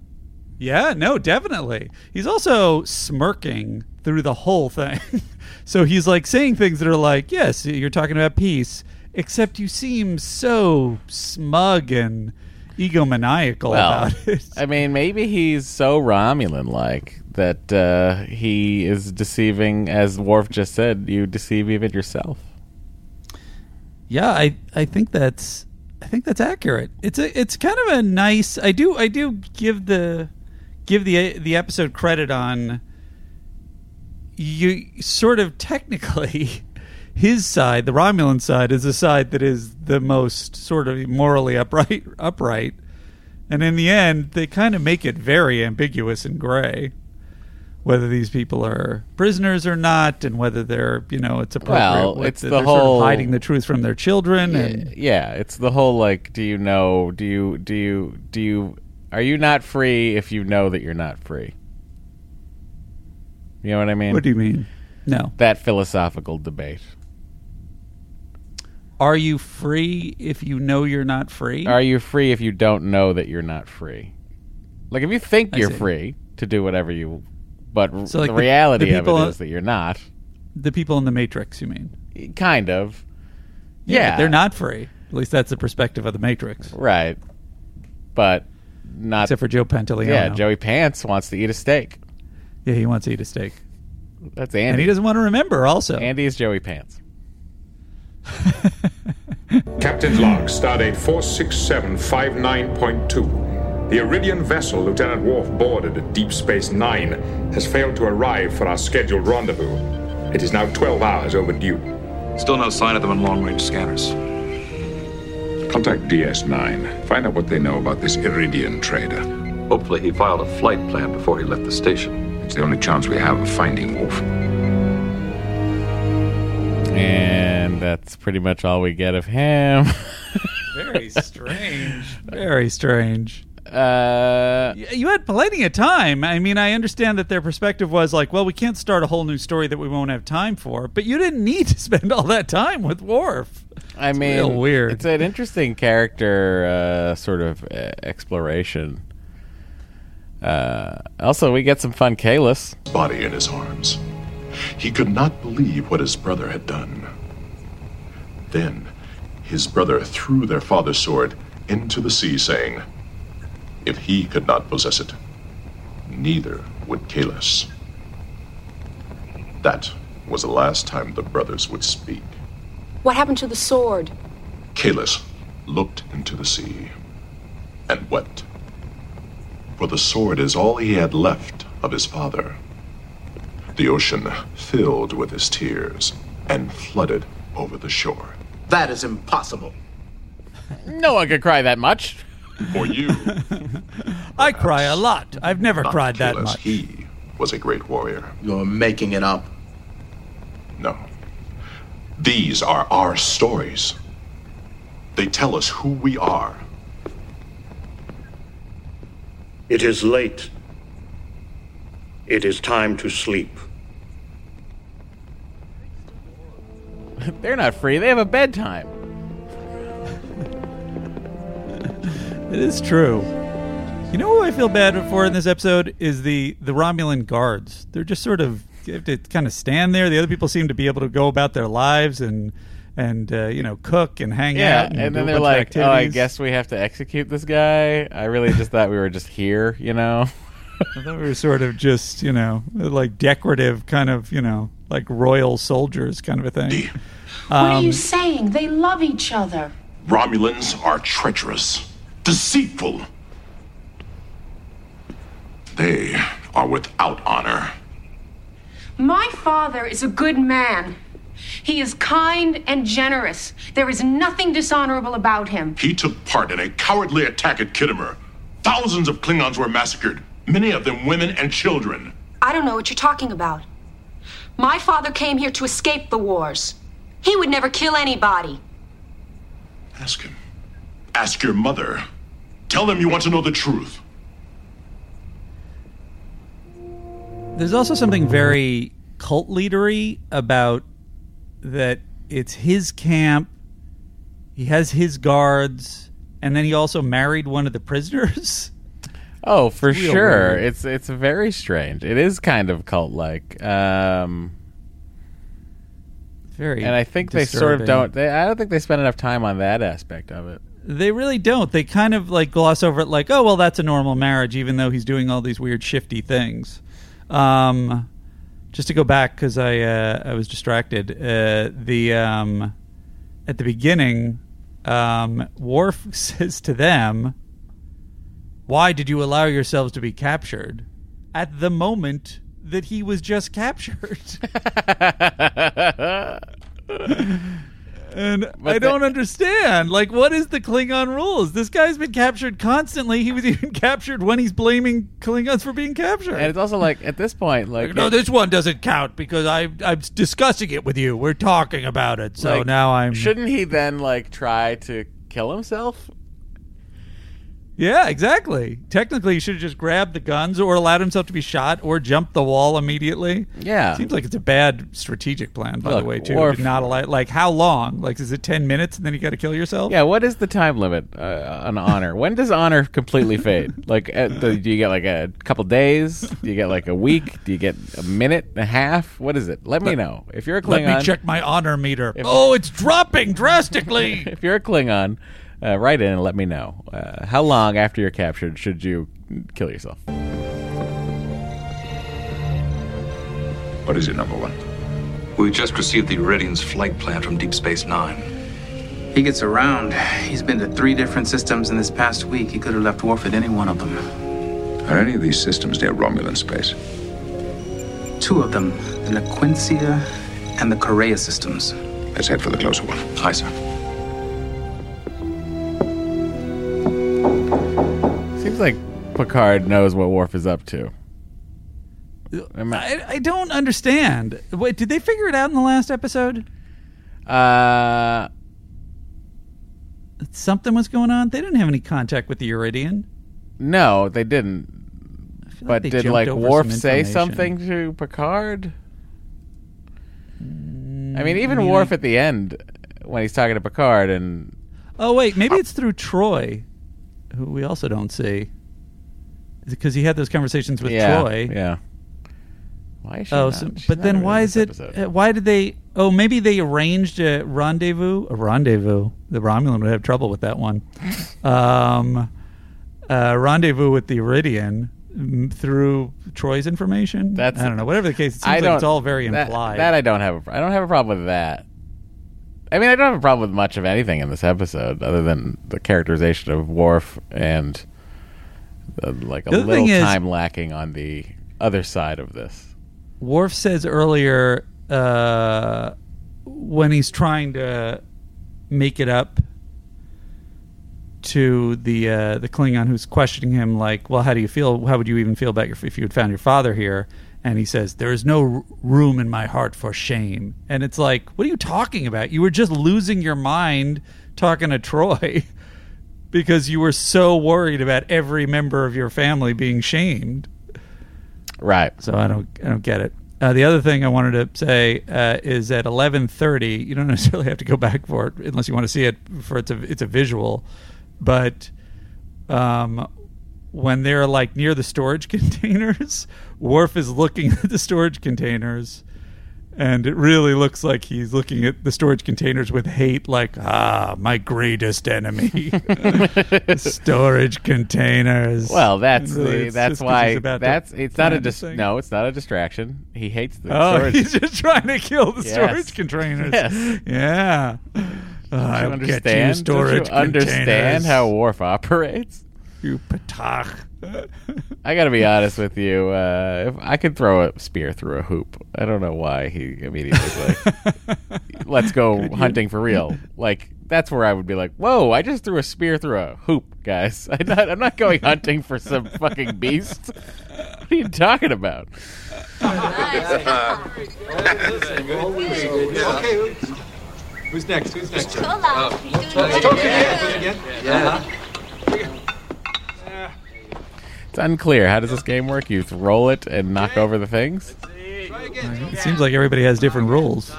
Yeah, no, definitely. He's also smirking through the whole thing. so he's like saying things that are like, yes, you're talking about peace, except you seem so smug and egomaniacal well, about it. I mean, maybe he's so Romulan like that uh, he is deceiving, as Worf just said, you deceive even yourself. Yeah, I I think that's I think that's accurate. It's a it's kind of a nice. I do I do give the give the the episode credit on you sort of technically his side, the Romulan side, is the side that is the most sort of morally upright upright. And in the end, they kind of make it very ambiguous and gray. Whether these people are prisoners or not, and whether they're you know it's appropriate. Well, it's that the they're sort of whole- hiding the truth from their children, and yeah, it's the whole like, do you know? Do you do you do you? Are you not free if you know that you're not free? You know what I mean? what do you mean? No, that philosophical debate. are you free if you know you're not free? Are you free if you don't know that you're not free? Like if you think I you're see. free to do whatever you, but So, like, the the- reality the of people- it is that you're not. the people in the Matrix, you mean? Kind of. Yeah, Yeah, they're not free. At least that's the perspective of the Matrix. right, but not Except for Joe Pantoliano. Yeah, Joey Pants wants to eat a steak. Yeah, he wants to eat a steak. That's Andy. And he doesn't want to remember also. Andy is Joey Pants. Captain's log, stardate 46759.2. The Iridian vessel Lieutenant Worf boarded at Deep Space Nine has failed to arrive for our scheduled rendezvous. It is now 12 hours overdue. Still no sign of them in long range scanners. Contact DS9. Find out what they know about this Iridian trader. Hopefully, he filed a flight plan before he left the station. It's the only chance we have of finding Worf. And that's pretty much all we get of him. Very strange. Very strange. Uh, you had plenty of time. I mean, I understand that their perspective was like, well, we can't start a whole new story that we won't have time for, but you didn't need to spend all that time with Worf. I It's mean, real weird. It's an interesting character uh, sort of uh, exploration. Uh, also, we get some fun Kahless. Body in his arms. He could not believe what his brother had done. Then, his brother threw their father's sword into the sea, saying, If he could not possess it, neither would Kahless. That was the last time the brothers would speak. What happened to the sword? Kahless looked into the sea and wept. For the sword is all he had left of his father. The ocean filled with his tears and flooded over the shore. That is impossible. No one could cry that much. For you, I cry a lot. I've never not cried that much. he was a great warrior. You're making it up. No. These are our stories. They tell us who we are. It is late. It is time to sleep. They're not free. They have a bedtime. It is true. You know who I feel bad for in this episode is the the Romulan guards. They're just sort of they have to kind of stand there. The other people seem to be able to go about their lives and and uh, you know cook and hang Yeah, out. and, do then they're like, "Oh, I guess we have to execute this guy." I really just thought we were just here, you know. I thought we were sort of just you know like decorative kind of you know like royal soldiers kind of a thing. what are Um, you saying? They love each other. Romulans are treacherous, deceitful. They are without honor. My father is a good man. He is kind and generous. There is nothing dishonorable about him. He took part in a cowardly attack at Khitomer. Thousands of Klingons were massacred, many of them women and children. I don't know what you're talking about. My father came here to escape the wars. He would never kill anybody. Ask him. Ask your mother. Tell them you want to know the truth. There's also something very cult leadery about that it's his camp. He has his guards, and then he also married one of the prisoners. Oh, for It's real sure. weird. It's it's very strange. It is kind of cult like. Um Very and I think they sort of don't they I don't think they spend enough time on that aspect of it. They really don't. They kind of like gloss over it, like, "Oh, well, that's a normal marriage," even though he's doing all these weird, shifty things. Um, just to go back because I uh, I was distracted. Uh, the um, at the beginning, um, Worf says to them, "Why did you allow yourselves to be captured?" At the moment that he was just captured. And I don't understand. Like, what is the Klingon rules? This guy's been captured constantly. He was even captured when he's blaming Klingons for being captured. And it's also like at this point, like no, this one doesn't count because I I'm discussing it with you. We're talking about it. So like, now I'm Shouldn't he then like try to kill himself? Yeah, exactly. Technically, he should have just grabbed the guns or allowed himself to be shot or jumped the wall immediately. Yeah. Seems like it's a bad strategic plan, by Look, the way, too. To not allow, like, how long? Like, is it 10 minutes and then you got to kill yourself? Yeah, what is the time limit uh, on honor? when does honor completely fade? Like, uh, do you get like a couple days? Do you get like a week? Do you get a minute and a half? What is it? Let me know. If you're a Klingon, Let me check my honor meter. oh, it's dropping drastically. if you're a Klingon, uh, write in and let me know. Uh, how long after you're captured should you kill yourself? What is it, number one? We just received the Iridian's flight plan from Deep Space Nine. He gets around. He's been to three different systems in this past week. He could have left Worf at any one of them. Are any of these systems near Romulan space? Two of them, the Nequencia and the Carraya systems. Let's head for the closer one. Aye, sir. Seems like Picard knows what Worf is up to. I- I, don't understand. Wait, did they figure it out in the last episode? Uh, Something was going on. They didn't have any contact with the Iridian. no, they didn't. like But they did like Worf say something to Picard? I mean, even I mean, Worf I- at the end when he's talking to Picard and Oh wait, maybe it's through Troi, who we also don't see. Because he had those conversations with yeah, Troi. yeah. Why is she Oh, not- so, but then why is it? Uh, why did they? Oh, maybe they arranged a rendezvous. A rendezvous. The Romulan would have trouble with that one. um, uh, rendezvous with the Iridian through Troi's information. That's I don't know. Whatever the case, it seems I like it's all very that- implied. That, I don't have. A, I don't have a problem with that. I mean, I don't have a problem with much of anything in this episode, other than the characterization of Worf and uh, like a The little is- time lacking on the other side of this. Worf says earlier uh, when he's trying to make it up to the uh, the Klingon who's questioning him, like, "Well, how do you feel? How would you even feel about your if you had found your father here?" And he says, "There is no r- room in my heart for shame." And it's like, what are you talking about? You were just losing your mind talking to Troi because you were so worried about every member of your family being shamed. Right. So I don't I don't get it. Uh, the other thing I wanted to say uh, is at eleven thirty. You don't necessarily have to go back for it unless you want to see it for it's a it's a visual, but um, when they're like near the storage containers, Worf is looking at the storage containers, and it really looks like he's looking at the storage containers with hate, like ah, my greatest enemy, storage containers. Well, that's Really, the, that's why he's about to that's it's not a dis- no, it's not a distraction. He hates the Oh, storage. he's just trying to kill the Yes. storage containers. Yes. Yeah. Don't Uh, you I'll understand? get you Don't you understand how Worf operates? You p'tak. I got to be honest with you. Uh, if I could throw a spear through a hoop, I don't know why he immediately was like, "Let's go hunting for real." Like that's where I would be like, "Whoa! I just threw a spear through a hoop, guys. I'm not. I'm not going hunting for some fucking beast. What are you talking about?" Okay. Who's next? Who's next? Hola. Oh. You doing Let's talk again. again. Uh-huh. Yeah. It's unclear. How does this game work? You roll it and knock over the things. It seems like everybody has different rules.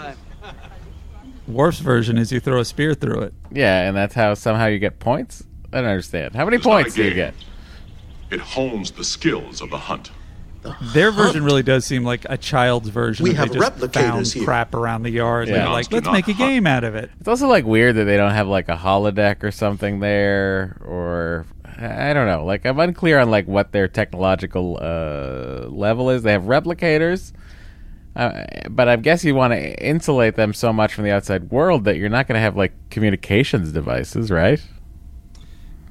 Worf's version is you throw a spear through it. Yeah, and that's how somehow you get points. I don't understand. How many It's points do you get? It hones the skills of the hunt. Their version really does seem like a child's version. We that have they just replicators found here. crap around the yard. Yeah. They're like, let's make a game out of it. It's also like weird that they don't have like a holodeck or something there, or I don't know. Like I'm unclear on like what their technological uh, level is. They have replicators, uh, but I guess you want to insulate them so much from the outside world that you're not going to have like communications devices, right?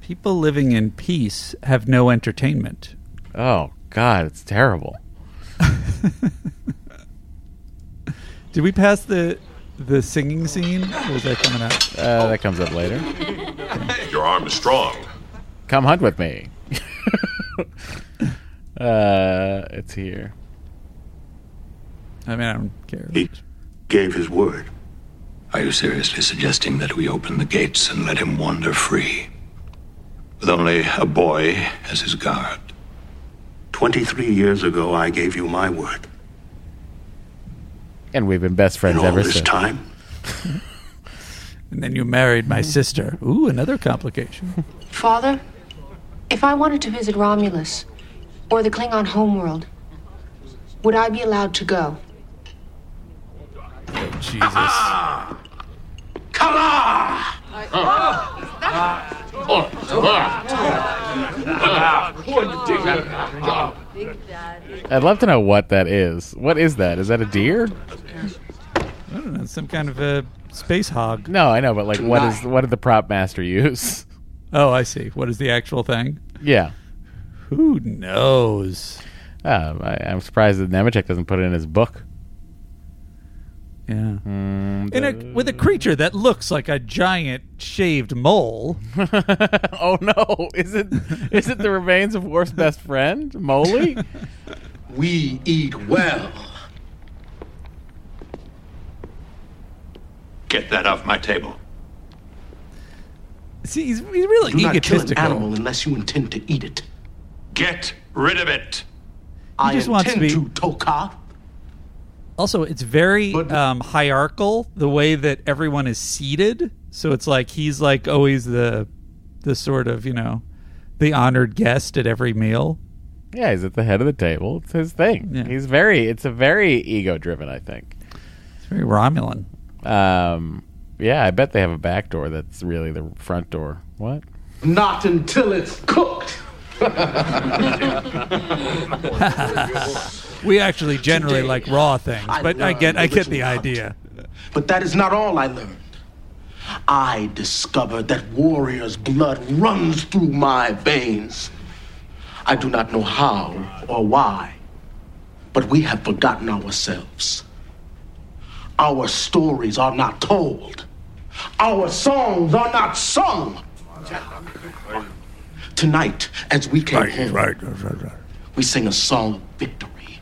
People living in peace have no entertainment. Oh God, it's terrible. Did we pass the the singing scene? Or is that coming up? Uh, that comes up later. Your arm is strong. Come hunt with me. uh, it's here. I mean, I don't care. He gave his word. Are you seriously suggesting that we open the gates and let him wander free? With only a boy as his guard? 23 years ago, I gave you my word. And we've been best friends In all ever this since. time, And then you married my sister. Ooh, another complication. Father, if I wanted to visit Romulus or the Klingon homeworld, would I be allowed to go? Oh, Jesus. I'd love to know what that is. What is that? Is that a deer? I don't know. Some kind of a space hog. No, I know, but like, what is what did the prop master use? Oh, I see. What is the actual thing? Yeah. Who knows? Um, I, I'm surprised that Nemecek doesn't put it in his book. Yeah. Mm, In a, with a creature that looks like a giant shaved mole. oh no! Is it is it the remains of Worf's best friend, Moley? we eat well. Get that off my table. See, he's, he's really Do not kill an animal unless you intend to eat it. Get rid of it. I just wants to intend be- to, Tokar. Also, it's very um, hierarchical the way that everyone is seated. So it's like he's like always the the sort of you know the honored guest at every meal. yeah, he's at the head of the table. It's his thing. Yeah. He's very. It's a very ego driven. I think. It's very Romulan. Um, yeah, I bet they have a back door that's really the front door. What? Not until it's cooked. We actually generally Today, like raw things, but I learned get I get the the ritual idea. But that is not all I learned. I discovered that warrior's blood runs through my veins. I do not know how or why, but we have forgotten ourselves. Our stories are not told. Our songs are not sung. Tonight, as we came home, we sing a song of victory.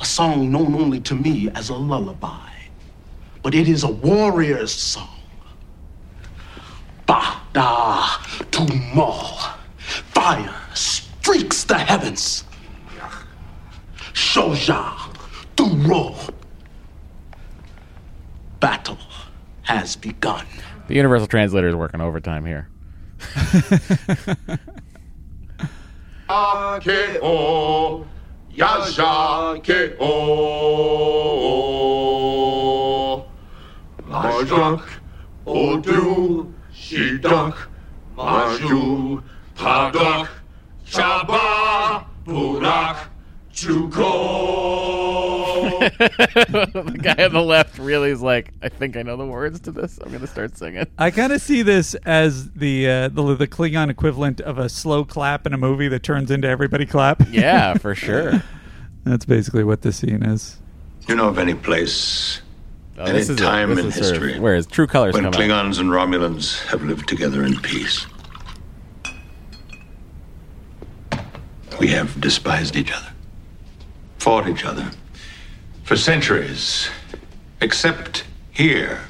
A song known only to me as a lullaby. But it is a warrior's song. Bada Tumal. Fire streaks the heavens. Shoja Duro. Battle has begun. The universal translator is working overtime here. Akeo, Yasha Keo. Majak, Odu, Shidak, Maju, Padok, Shaba, Burak, Chuko. the guy on the left really is like, I think I know the words to this. I'm gonna start singing. I kind of see this as the, uh, the the Klingon equivalent of a slow clap in a movie that turns into everybody clap. Yeah, for sure. That's basically what this scene is. You know of any place, Oh, any this is a- time this in is sort of history where true colors when come out. Klingons and Romulans have lived together in peace? We have despised each other, fought each other for centuries, except here,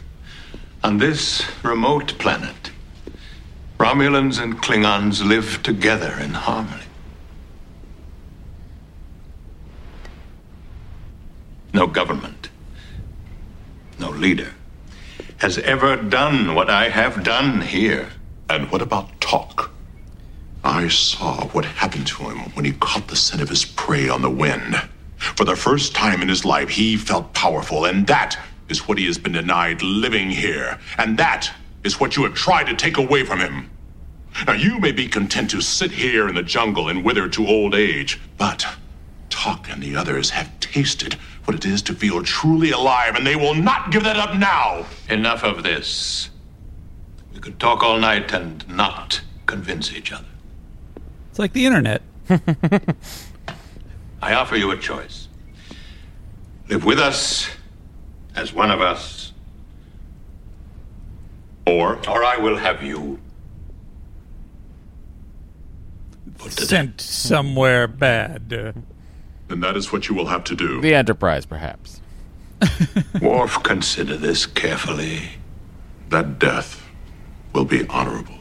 on this remote planet. Romulans and Klingons live together in harmony. No government, no leader has ever done what I have done here. And what about Toq? I saw what happened to him when he caught the scent of his prey on the wind. For the first time in his life, he felt powerful, and that is what he has been denied living here. And that is what you have tried to take away from him. Now, you may be content to sit here in the jungle and wither to old age, but Toq and the others have tasted what it is to feel truly alive, and they will not give that up now. Enough of this. We could talk all night and not convince each other. It's like the internet. I offer you a choice live with us as one of us. Or? Or I will have you. Sent somewhere bad. And that is what you will have to do. The Enterprise, perhaps. Worf, consider this carefully. That death will be honorable.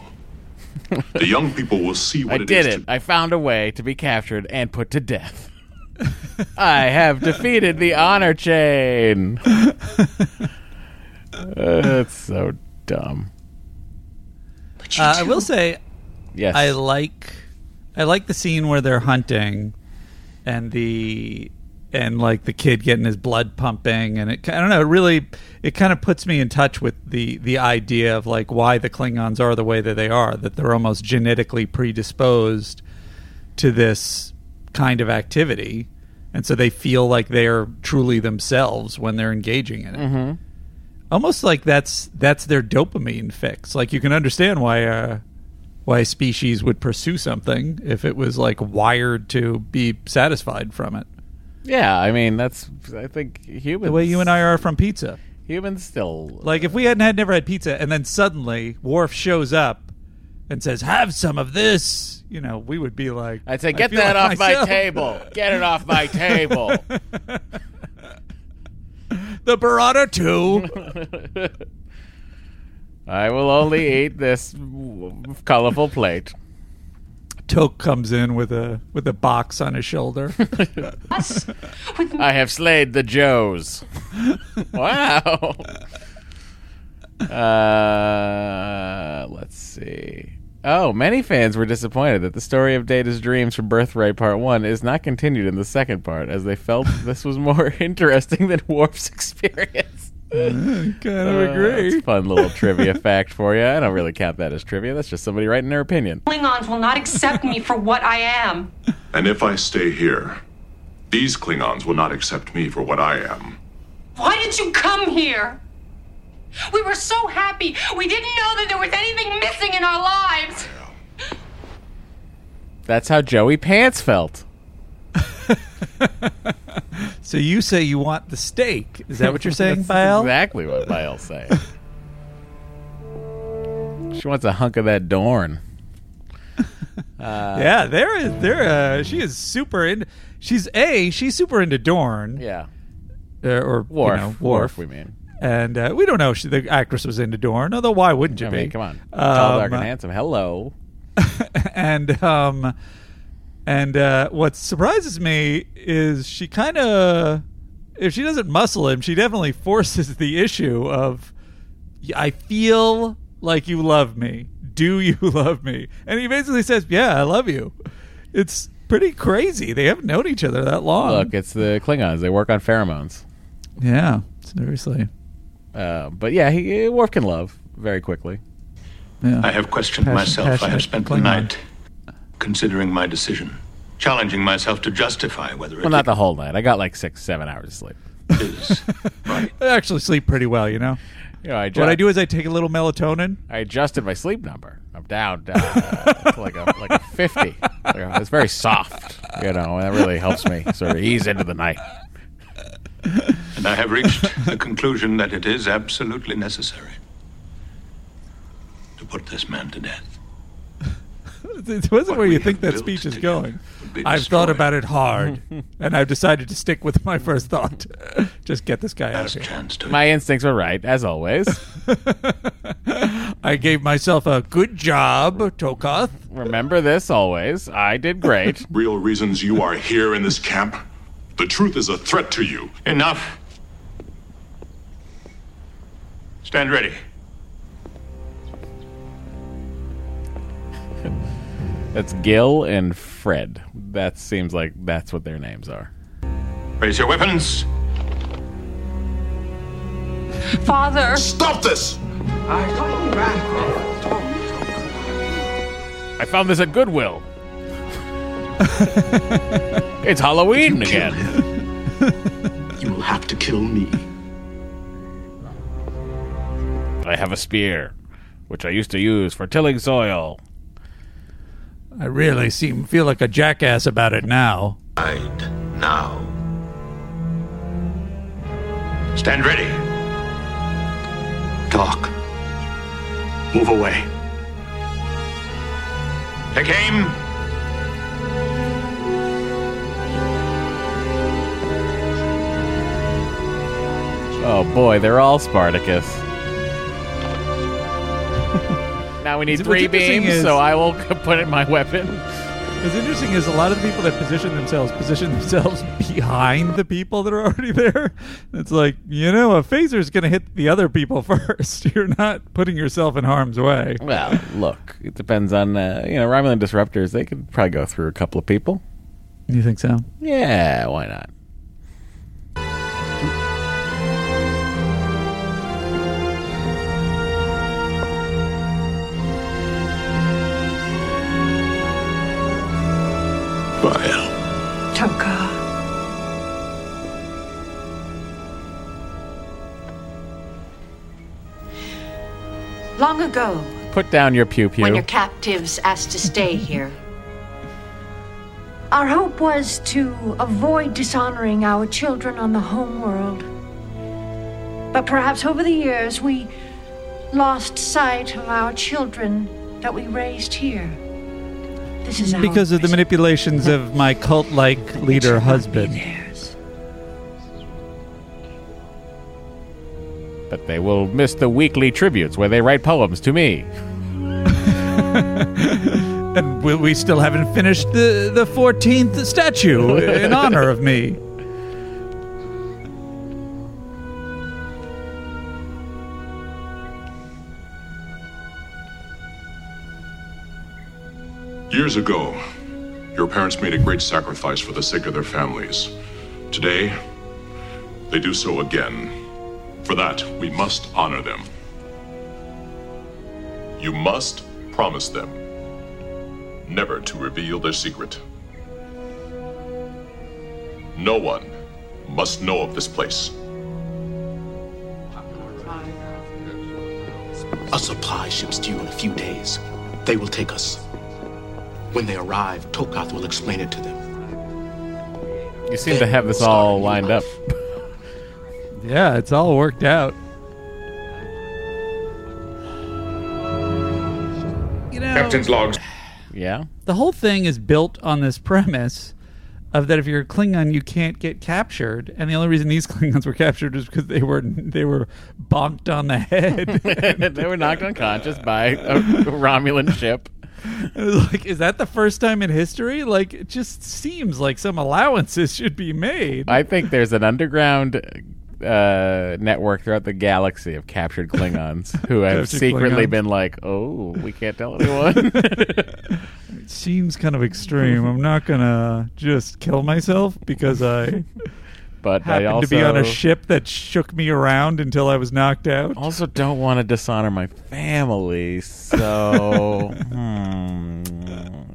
the young people will see what I it did is it. I found a way to be captured and put to death. I have defeated the honor chain. That's so dumb. Uh, I will say, Yes. I like, I like the scene where they're hunting, and the and like the kid getting his blood pumping, and it I don't know, it really it kind of puts me in touch with the the idea of like why the Klingons are the way that they are, that they're almost genetically predisposed to this kind of activity, and so they feel like they're truly themselves when they're engaging in it Mhm. almost like that's that's their dopamine fix. Like you can understand why uh, why a species would pursue something if it was like wired to be satisfied from it. Yeah, I mean that's. I think humans. The way you and I are from pizza. Humans still Like if we hadn't had never had pizza and then suddenly Worf shows up and says, "Have some of this," you know, we would be like, I'd say, "Get feel that like off my table. Get it off my table." the burrata too. I will only eat this colorful plate. Toq comes in with a with a box on his shoulder. I have slayed the Joes. wow. Uh, let's see. Oh, many fans were disappointed that the story of Data's dreams from Birthright Part 1 is not continued in the second part, as they felt this was more interesting than Worf's experience. kind of Uh, agree. that's a fun little trivia fact for you. I don't really count that as trivia. That's just somebody writing their opinion. Klingons will not accept me for what I am. And if I stay here, these Klingons will not accept me for what I am. Why did you come here? We were so happy. We didn't know that there was anything missing in our lives. That's how Joey Pants felt. so you say you want the steak? Is that what you're saying, That's Ba'el? Exactly what Ba'el's saying. she wants a hunk of that Dorn. Uh, yeah, there is there. Uh, she is super in. She's a. She's super into Dorn. Yeah. Uh, or Worf. You know, Worf, Worf. we mean. And uh, we don't know if she, the actress was into Dorn. Although why wouldn't you I be? mean, come on. Tall, dark, Um, and handsome. Hello. and um and uh what surprises me is she kind of if she doesn't muscle him she definitely forces the issue of i feel like you love me do you love me and he basically says yeah i love you it's pretty crazy they haven't known each other that long Look, it's the Klingons. They work on pheromones. yeah seriously Uh, but yeah, he Worf can love very quickly. yeah. I have questioned Passion- myself. I have spent the Klingon. night considering my decision, challenging myself to justify whether it Well, not the whole night. I got like six, seven hours of sleep. i actually sleep pretty well you know You know, I what i do is i take a little melatonin I adjusted my sleep number. I'm down, down uh, to like a like a fifty. Like a- it's very soft, you know. And that really helps me sort of ease into the night. And I have reached the conclusion that it is absolutely necessary to put this man to death. it wasn't where you think that speech is going. I've thought about it hard, and I've decided to stick with my first thought. Just get this guy out of here. My instincts were right, as always. I gave myself a good job, Tokath. Remember this always. I did great. Real reasons you are here in this camp? The truth is a threat to you. Enough. Stand ready. That's Gil and Fred. That seems like that's what their names are. Raise your weapons. Father. Stop this! I found this at Goodwill. it's Halloween again. You will have to kill me. I have a spear, which I used to use for tilling soil. I really seem feel like a jackass about it now. Right now. Stand ready. Toq. Move away. Take aim. Oh boy, they're all Spartacus. now we need What's three beams, is- so I will put in my weapon. What's interesting is a lot of the people that position themselves position themselves behind the people that are already there. It's like, you know, a phaser is going to hit the other people first. You're not putting yourself in harm's way. Well, look, it depends on uh, you know Romulan disruptors. They could probably go through a couple of people. You think so? Yeah, why not? Vile. Toka. Long ago, Put down your pew pew. when your captives asked to stay here, our hope was to avoid dishonoring our children on the home world. But perhaps over the years we lost sight of our children that we raised here. This is Because of the manipulations of my cult like leader husband. But they will miss the weekly tributes where they write poems to me. And we, we still haven't finished the, the 14th statue in honor of me. Years ago, your parents made a great sacrifice for the sake of their families. Today, they do so again. For that, we must honor them. You must promise them never to reveal their secret. No one must know of this place. A supply ship's due in a few days. They will take us. When they arrive, Tokath will explain it to them. You seem to have this all lined up. Yeah, it's all worked out. You know, Captain's logs. Yeah. the whole thing is built on this premise of that if you're a Klingon, you can't get captured, and the only reason these Klingons were captured is because they were they were bonked on the head. they were knocked unconscious by a Romulan ship. It was like, is that the first time in history? Like, it just seems like some allowances should be made. I think there's an underground uh, network throughout the galaxy of captured Klingons who have Captured secretly Klingons. been like, "Oh, we can't tell anyone." It seems kind of extreme. I'm not gonna just kill myself because I but I happened to be on a ship that shook me around until I was knocked out. also don't want to dishonor my family, so hmm.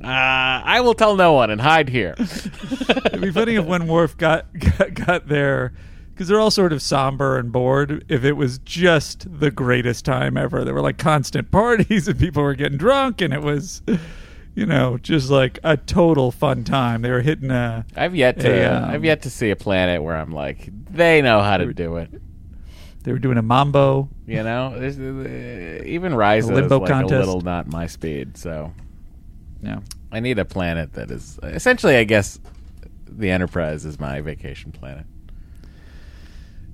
uh, I will tell no one and hide here. It'd be funny if when Worf got got, got there, because they're all sort of somber and bored. If it was just the greatest time ever, there were like constant parties and people were getting drunk, and it was, you know, just like a total fun time. They were hitting a. I've yet to. a, um, I've yet to see a planet where I'm like, they know how to do it. They were doing a mambo. You know, There's, uh, even Rise is limbo like contest. a little not my speed. So, Yeah. I need a planet that is essentially, I guess, the Enterprise is my vacation planet.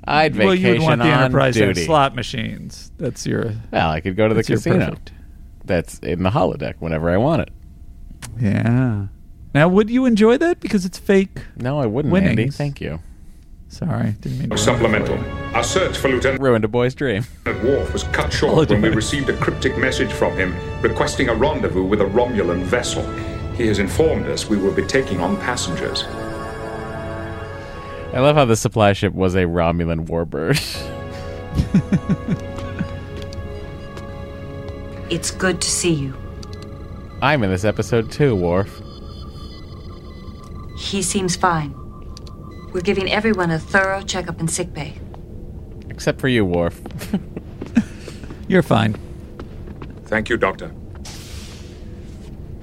I'd vacation well, you would want the on Enterprise to have duty. slot machines. That's your. Well, I could go to the that's casino. perfect. That's in the holodeck whenever I want it. Yeah. Now, would you enjoy that because it's fake? No, I wouldn't, Andy. Thank you. Sorry, didn't mean to. Supplemental. Our search for Lieutenant Ruined a boy's dream. Worf was cut short when we received a cryptic message from him requesting a rendezvous with a Romulan vessel. He has informed us we will be taking on passengers. I love how the supply ship was a Romulan warbird. It's good to see you. I'm in this episode too, Worf. He seems fine. We're giving everyone a thorough checkup in sickbay. Except for you, Worf. You're fine. Thank you, Doctor.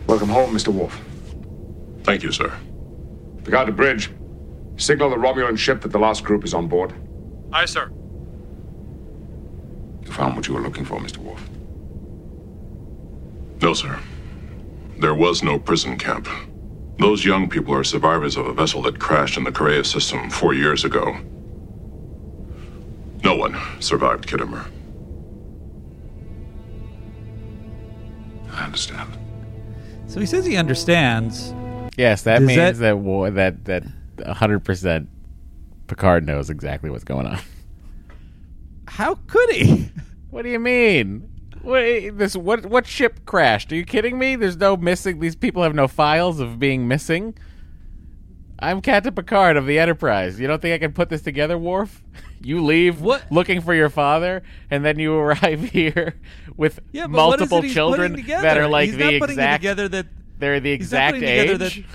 Welcome home, Mr. Worf. Thank you, sir. Picard to bridge. Signal the Romulan ship that the last group is on board. Aye, sir. You found what you were looking for, Mr. Worf? No, sir. There was no prison camp. Those young people are survivors of a vessel that crashed in the Carraya system four years ago. No one survived Khitomer. I understand. So he says he understands. Yes, that Does means that- that war, that that 100% Picard knows exactly what's going on. How could he? What do you mean? Wait, this what what ship crashed? Are you kidding me? There's no missing. These people have no files of being missing. I'm Captain Picard of the Enterprise. You don't think I can put this together, Worf? You leave what? looking for your father, and then you arrive here with Yeah, but what is multiple children that are like He's the exact. together that they're the exact age.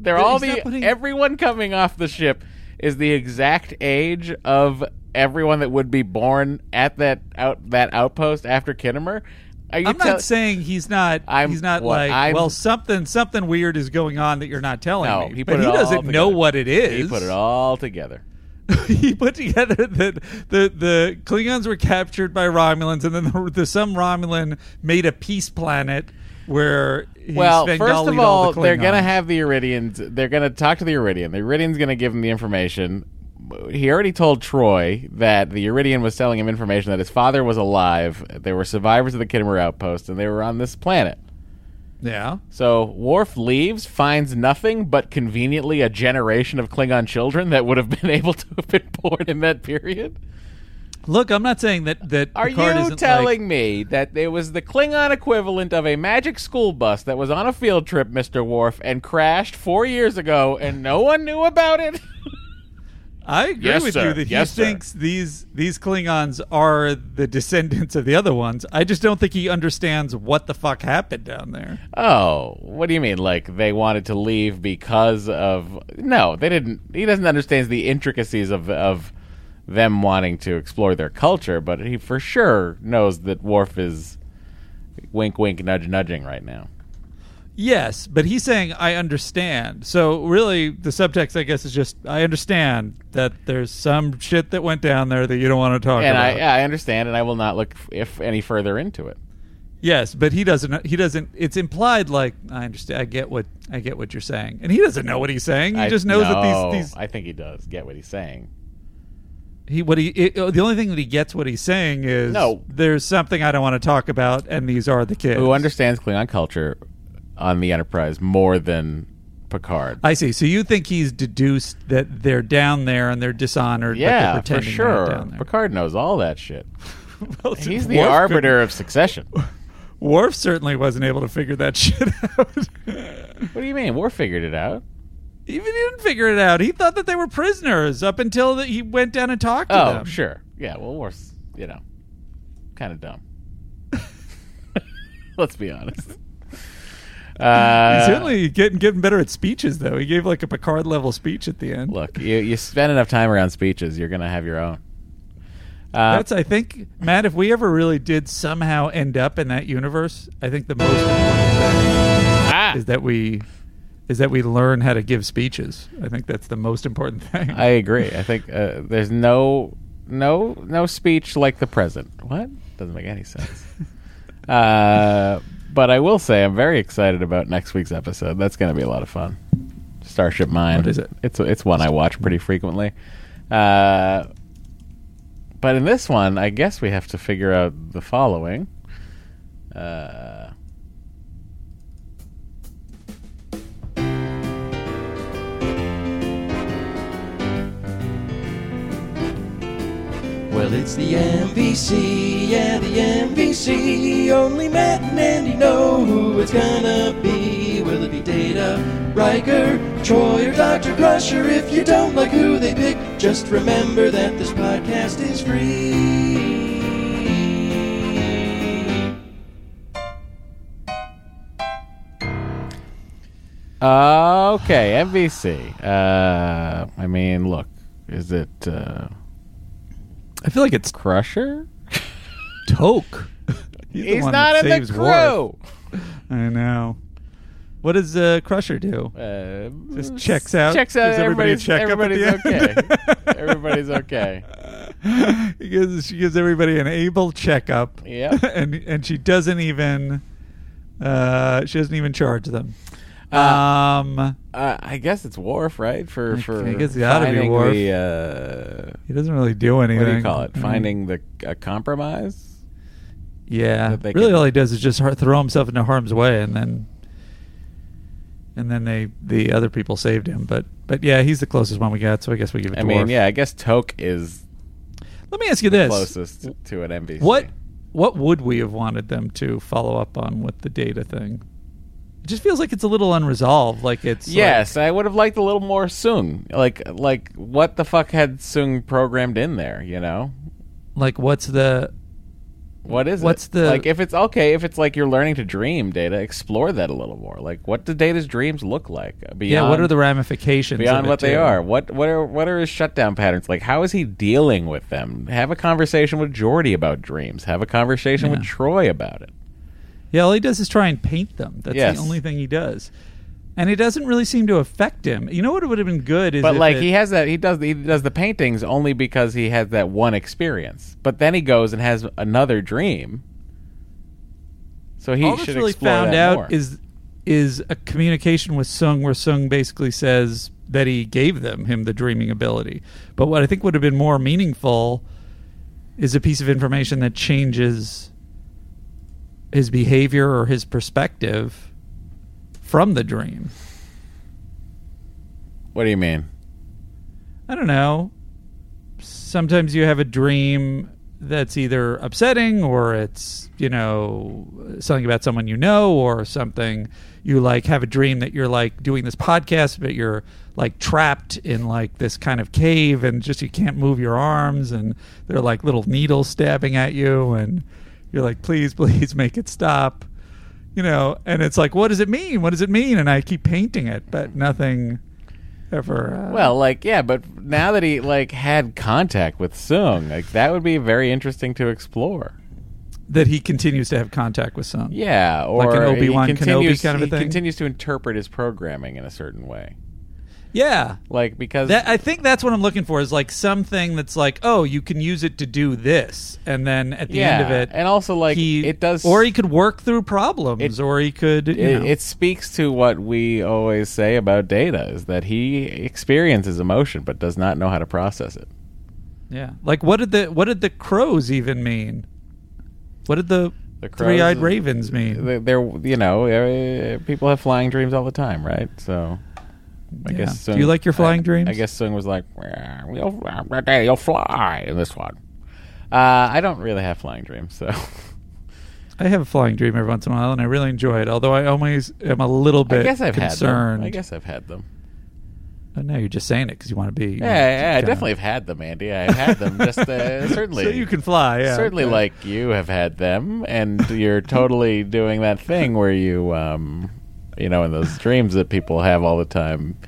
They're all the putting- everyone coming off the ship is the exact age of everyone that would be born at that out that outpost after Khitomer. Uh, you I'm tell- not saying he's not. I'm- he's not what, like. I'm- well, something something weird is going on that you're not telling No, me. he but he doesn't know what it is. He put it all together. he put together that the the Klingons were captured by Romulans, and then the, the some Romulan made a peace planet where he well, first of all the they're gonna have the Yridians. They're gonna talk to the Yridian. The Yridian's gonna give him the information. He already told Troi that the Yridian was telling him information that his father was alive. There were survivors of the Khitomer outpost, and they were on this planet. Yeah. So Worf leaves, finds nothing but conveniently a generation of Klingon children that would have been able to have been born in that period. Look, I'm not saying that that Are Picard you isn't telling like, me that it was the Klingon equivalent of a magic school bus that was on a field trip, Mr. Worf, and crashed four years ago and no one knew about it? I agree Yes, with sir. you that Yes, he sir. thinks these these Klingons are the descendants of the other ones. I just don't think he understands what the fuck happened down there. Oh, what do you mean? Like they wanted to leave because of no? They didn't. He doesn't understand the intricacies of of them wanting to explore their culture, but he for sure knows that Worf is wink, wink, nudge, nudging right now. Yes, but he's saying I understand. So really, the subtext, I guess, is just I understand that there's some shit that went down there that you don't want to talk and I, about. yeah, I understand, and I will not look if any further into it. Yes, but he doesn't. He doesn't. It's implied like I understand. I get what I get what you're saying, and he doesn't know what he's saying. He I- just knows no, that these these I think he does get what he's saying. He what he it, the only thing that he gets what he's saying is No. There's something I don't want to talk about, and these are the kids. Who understands Klingon culture on the Enterprise more than Picard? I see. So you think he's deduced that they're down there and they're dishonored? yeah, but they're for sure. down there. Picard knows all that shit. Well, He's the Worf arbiter couldn't- of succession. Worf certainly wasn't able to figure that shit out. What do you mean? Worf figured it out. Even he didn't figure it out. He thought that they were prisoners up until that he went down and talked to Oh, them. sure. Yeah, well, Worf's, you know, kind of dumb. Let's be honest. Uh, He's certainly getting getting better at speeches, though. He gave like a Picard level speech at the end. Look, you, you spend enough time around speeches, you're going to have your own. Uh, That's, I think, Matt. If we ever really did somehow end up in that universe, I think the most important thing is that we is that we learn how to give speeches. I think that's the most important thing. I agree. I think uh, there's no no no speech like the present. What doesn't make any sense. uh, but I will say I'm very excited about next week's episode. That's going to be a lot of fun. Starship Mine. What is it? It's it's one I watch pretty frequently. Uh, but in this one, I guess we have to figure out the following. Uh, Well, it's the MVC, yeah, the MVC. Only Matt and Andy know who it's gonna be. Will it be Data, Riker, Troi, or Dr. Crusher? If you don't like who they pick, just remember that this podcast is free. Okay, MVC. Uh, I mean, look, is it? Uh, I feel like it's Crusher. Toq. He's, the He's one not that in the saves crew. Worf. I know. What does uh, Crusher do? Uh, Just checks out. Checks out. Gives everybody a Everybody's, checkup at everybody's the end? okay. everybody's okay. He gives, she gives everybody an able checkup. Yep. and and she doesn't even uh, she doesn't even charge them. Um, Uh, I guess it's Worf, right? For I- for I guess it oughta be finding Worf. The, uh, He doesn't really do anything. What do you call it? Mm. Finding the a compromise. yeah, really, can- all he does is just throw himself into harm's way, and then and then they the other people saved him. But but yeah, he's the closest one we got, so I guess we give it. I to mean, Worf. yeah, I guess Toq is Let me ask you the this: closest to an MVC. What what would we have wanted them to follow up on with the data thing? It just feels like it's a little unresolved. Like it's like- Yes, I would have liked a little more Soong. Like, like what the fuck had Soong programmed in there? You know, like what's the what is What's it? the- like? If it's okay, if it's like you're learning to dream, Data, explore that a little more. Like, what do Data's dreams look like? Beyond, yeah. What are the ramifications beyond what they are? What what are what are his shutdown patterns? Like, how is he dealing with them? Have a conversation with Geordi about dreams. Have a conversation with Troi about it. Yeah, all he does is try and paint them. That's Yes. the only thing he does. And it doesn't really seem to affect him. You know what would have been good is But like it- he has that he does he does the paintings only because he has that one experience. But then he goes and has another dream. So he all should really found out more. is is a communication with Soong where Soong basically says that he gave them him the dreaming ability. But what I think would have been more meaningful is a piece of information that changes his behavior or his perspective from the dream. What do you mean? I don't know. Sometimes you have a dream that's either upsetting or it's, you know, something about someone you know or something you like have a dream that you're like doing this podcast but you're like trapped in like this kind of cave and just you can't move your arms and they're like little needles stabbing at you and you're like please please make it stop. You know, and it's like what does it mean? What does it mean? And I keep painting it but nothing ever uh, Well, like yeah, but now that he like had contact with Soong, like that would be very interesting to explore. that he continues to have contact with Soong. Yeah, or like an he Obi Wan Kenobi kind of a he thing. continues to interpret his programming in a certain way. Yeah, Like because that, I think that's what I'm looking for is like something that's like, oh, you can use it to do this, and then at the end of it, and also like he, it does, or he could work through problems, or he could, you it, know. it speaks to what we always say about Data is that he experiences emotion but does not know how to process it. yeah. Like what did the what did the crows even mean? What did the, The crows- three-eyed ravens mean? They're, you know uh, people have flying dreams all the time, right? So. I Yeah. guess Do you like your flying I- dreams? I guess Soong was like, you'll, you'll fly in this one. Uh, I don't really have flying dreams, so I have a flying dream every once in a while, and I really enjoy it. Although I always am a little bit I guess I've concerned. had them. I guess I've had them. Oh, no, you're just saying it because you want to be. Yeah, know, yeah, I definitely have had them, Andy. I've had them. Just uh, certainly, So you can fly, yeah, certainly, okay. like you have had them, and you're totally doing that thing where you, um, you know, in those dreams that people have all the time.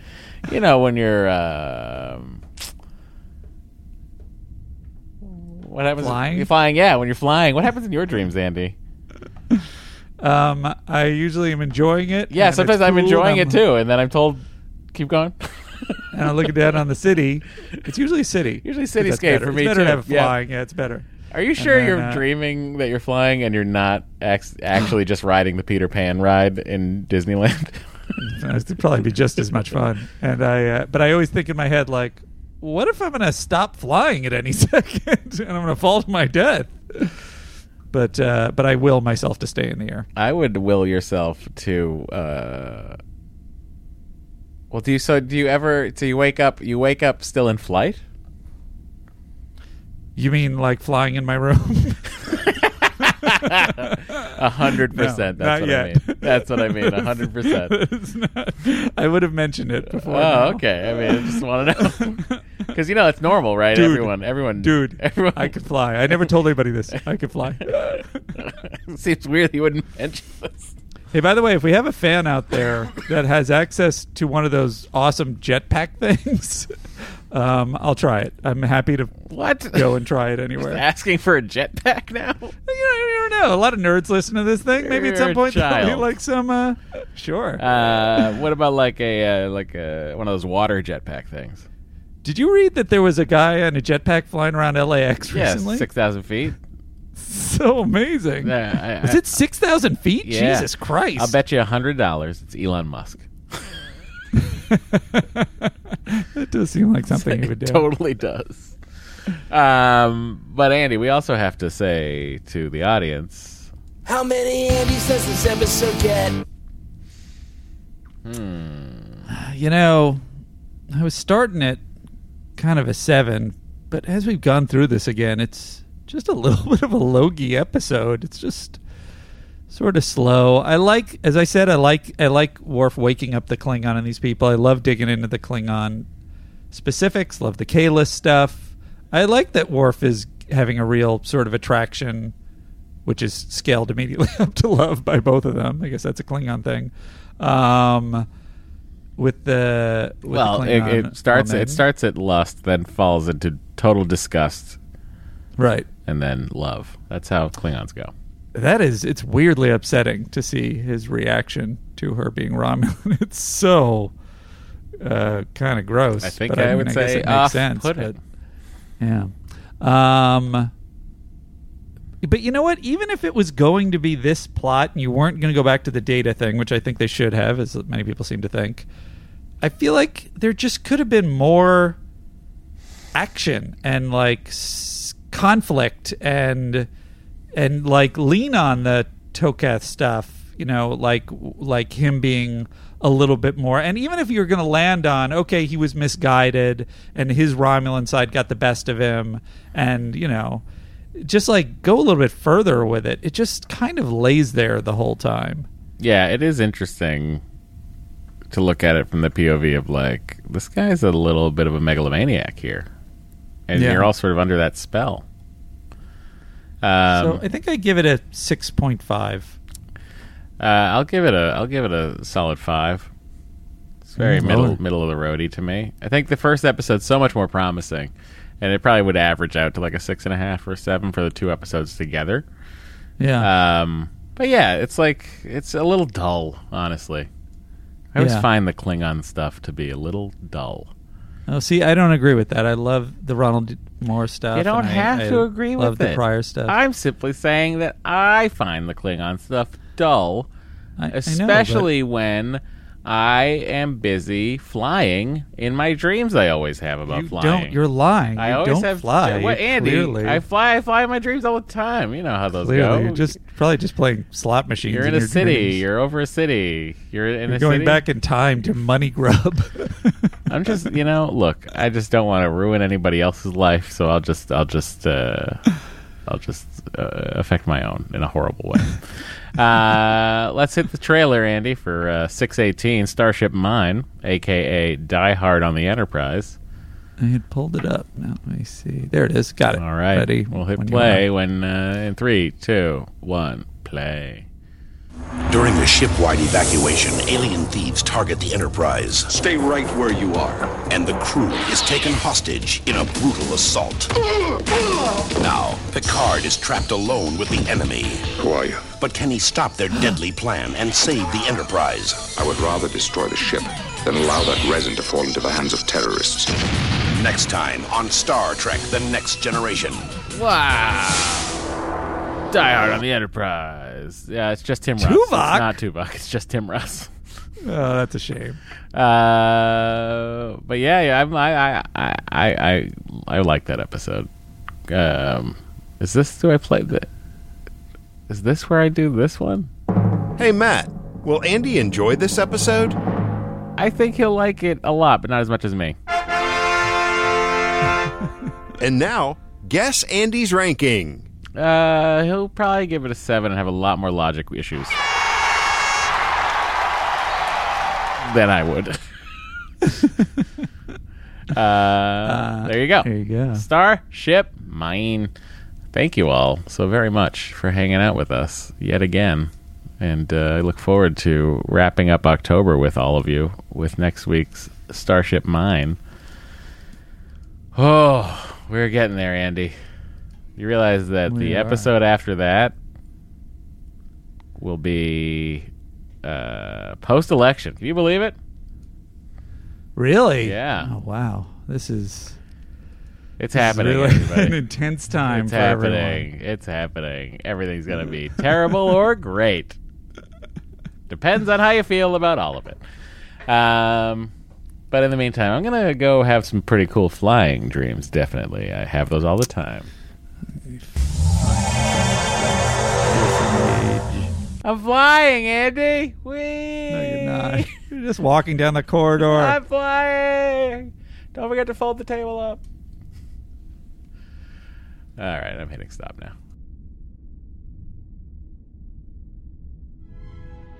You know, when you're. Um, what happens? Flying? You're flying, yeah. When you're flying, what happens in your dreams, Andy? Um, I usually am enjoying it. Yeah, sometimes I'm cool, enjoying and it too, and then I'm told, keep going. and I look down on the city. It's usually city. Usually cityscape for It's me better too. to have Yeah. flying. Yeah, it's better. Are you sure then, you're uh, dreaming that you're flying and you're not ac- actually just riding the Peter Pan ride in Disneyland? It'd probably be just as much fun. And I, uh, but I always think in my head like, what if I'm going to stop flying at any second and I'm going to fall to my death? But uh, but I will myself to stay in the air. I would will yourself to. Uh, well, do you? So do you ever? So you wake up? You wake up still in flight? You mean like flying in my room? A hundred No, percent. not That's what yet. I mean. That's what I mean. A hundred percent. I would have mentioned it before. Oh, now. okay. I mean, I just want to know because you know it's normal, right? Dude, everyone, everyone, dude, everyone. I could fly. I never told anybody this. I could fly. Seems weird you wouldn't mention this. Hey, by the way, if we have a fan out there that has access to one of those awesome jetpack things, um, I'll try it. I'm happy to What? go and try it anywhere. Asking for a jetpack now? You, know, you never know. A lot of nerds listen to this thing. Maybe at You're some a point they'll be like some. Uh, sure. Uh, what about like a uh, like a one of those water jetpack things? Did you read that there was a guy on a jetpack flying around LAX Yeah, recently? six thousand feet. So amazing. Yeah, I- Was I- it six thousand feet? Yeah. Jesus Christ! I'll bet you a hundred dollars. It's Elon Musk. That does seem like something he would do. Totally does. Um, but Andy, we also have to say to the audience, How many Andys does this episode get? Hmm. You know, I was starting at kind of a seven, but as we've gone through this again, it's just a little bit of a logy episode. It's just sort of slow. I like, as I said, I like I like Worf waking up the Klingon and these people. I love digging into the Klingon specifics. Love the Kahless stuff. I like that Worf is having a real sort of attraction, which is scaled immediately up to love by both of them. I guess that's a Klingon thing. Um, with the with well, the it, it starts. woman. It starts at lust, then falls into total disgust, right. and then love. That's how Klingons go. That is, it's weirdly upsetting to see his reaction to her being Romulan. It's so uh, kind of gross. I think but I mean, would guess say it makes off sense. put it. yeah. Um, but you know what? Even if it was going to be this plot and you weren't going to go back to the data thing, which I think they should have, as many people seem to think, I feel like there just could have been more action and like s- conflict and and like lean on the Tokath stuff, you know, like like him being a little bit more. And even if you're going to land on okay, he was misguided and his Romulan side got the best of him and, you know, just like go a little bit further with it. It just kind of lays there the whole time. Yeah, it is interesting to look at it from the POV of like this guy's a little bit of a megalomaniac here, and Yeah. you're all sort of under that spell. Um, so I think I give it a 6.5. Uh, I'll give it a I'll give it a solid five. It's very Mm, middle lower. middle of the roady to me. I think the first episode's so much more promising, and it probably would average out to like a six and a half or seven for the two episodes together. Yeah. Um, but yeah, it's like it's a little dull, honestly. I always Yeah. find the Klingon stuff to be a little dull. Oh, see, I don't agree with that. I love the Ronald Moore stuff. You don't and I- have I to agree love with the it. prior stuff. I'm simply saying that I find the Klingon stuff dull, I- I know, especially when I am busy flying in my dreams. I always have about You flying. don't. You're lying. I You always don't have fly. What, Andy? Clearly. I fly. I fly in my dreams all the time. You know how those Clearly, go. you're just probably just playing slot machines. You're in, in a your city. dreams. You're over a city. You're in You're a going city. back in time to Money Grub. I'm just, you know, look. I just don't want to ruin anybody else's life, so I'll just, I'll just, uh, I'll just uh, affect my own in a horrible way. uh, let's hit the trailer, Andy, for uh, 618 Starship Mine, aka Die Hard on the Enterprise. I had pulled it up. Now let me see. There it is. Got it. All right, Ready. We'll hit when play when uh, in three, two, one, play. During a shipwide evacuation, alien thieves target the Enterprise. Stay right where you are. And the crew is taken hostage in a brutal assault. Now, Picard is trapped alone with the enemy. Who are you? But can he stop their deadly plan and save the Enterprise? I would rather destroy the ship than allow that resin to fall into the hands of terrorists. Next time on Star Trek The Next Generation. Wow. Die Hard on the Enterprise. Yeah, it's just Tim Russ. Tuvok? It's not Tuvok. It's just Tim Russ. Oh, that's a shame. Uh, but yeah, yeah, I'm, I, I, I, I, I, I like that episode. Um, is this do I play the? Is this where I do this one? Hey, Matt, will Andy enjoy this episode? I think he'll like it a lot, but not as much as me. And now, guess Andy's ranking. Uh, he'll probably give it a seven and have a lot more logic issues than I would. uh, there you go. There you go. Starship Mine. Thank you all so very much for hanging out with us yet again. And uh, I look forward to wrapping up October with all of you with next week's Starship Mine. Oh, we're getting there, Andy. You realize that We the are. episode after that will be uh, post election. Can you believe it? Really? Yeah. Oh, wow. this is It's this is happening. really everybody. an intense time It's for happening. everyone. It's happening. Everything's gonna be terrible or great. Depends on how you feel about all of it. Um, but in the meantime, I'm gonna go have some pretty cool flying dreams. Definitely, I have those all the time. I'm flying, Andy. Whee! No, you're not. You're just walking down the corridor. I'm flying. Don't forget to fold the table up. All right, I'm hitting stop now.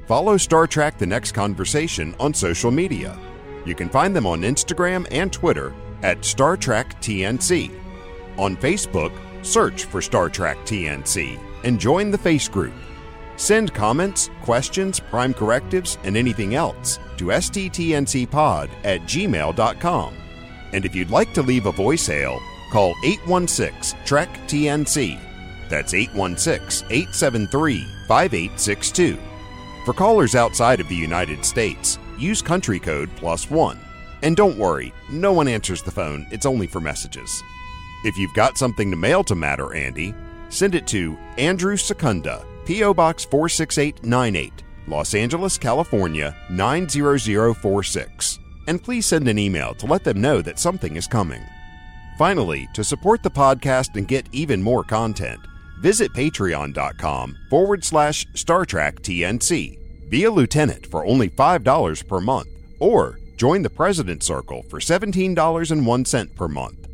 Follow Star Trek The Next Conversation on social media. You can find them on Instagram and Twitter at Star Trek TNC. On Facebook, search for Star Trek TNC and join the Face Group. Send comments, questions, prime correctives, and anything else to sttncpod at gmail.com. And if you'd like to leave a voicemail, call 816 Trek TNC. That's 816 873 5862. For callers outside of the United States, use country code plus one. And don't worry, no one answers the phone, it's only for messages. If you've got something to mail to Matter Andy, send it to Andrew Secunda, P.O. Box 46898, Los Angeles, California 90046. And please send an email to let them know that something is coming. Finally, to support the podcast and get even more content, visit patreon.com forward slash Star Trek TNC. Be a lieutenant for only $5 per month, or join the President's Circle for $17.01 per month.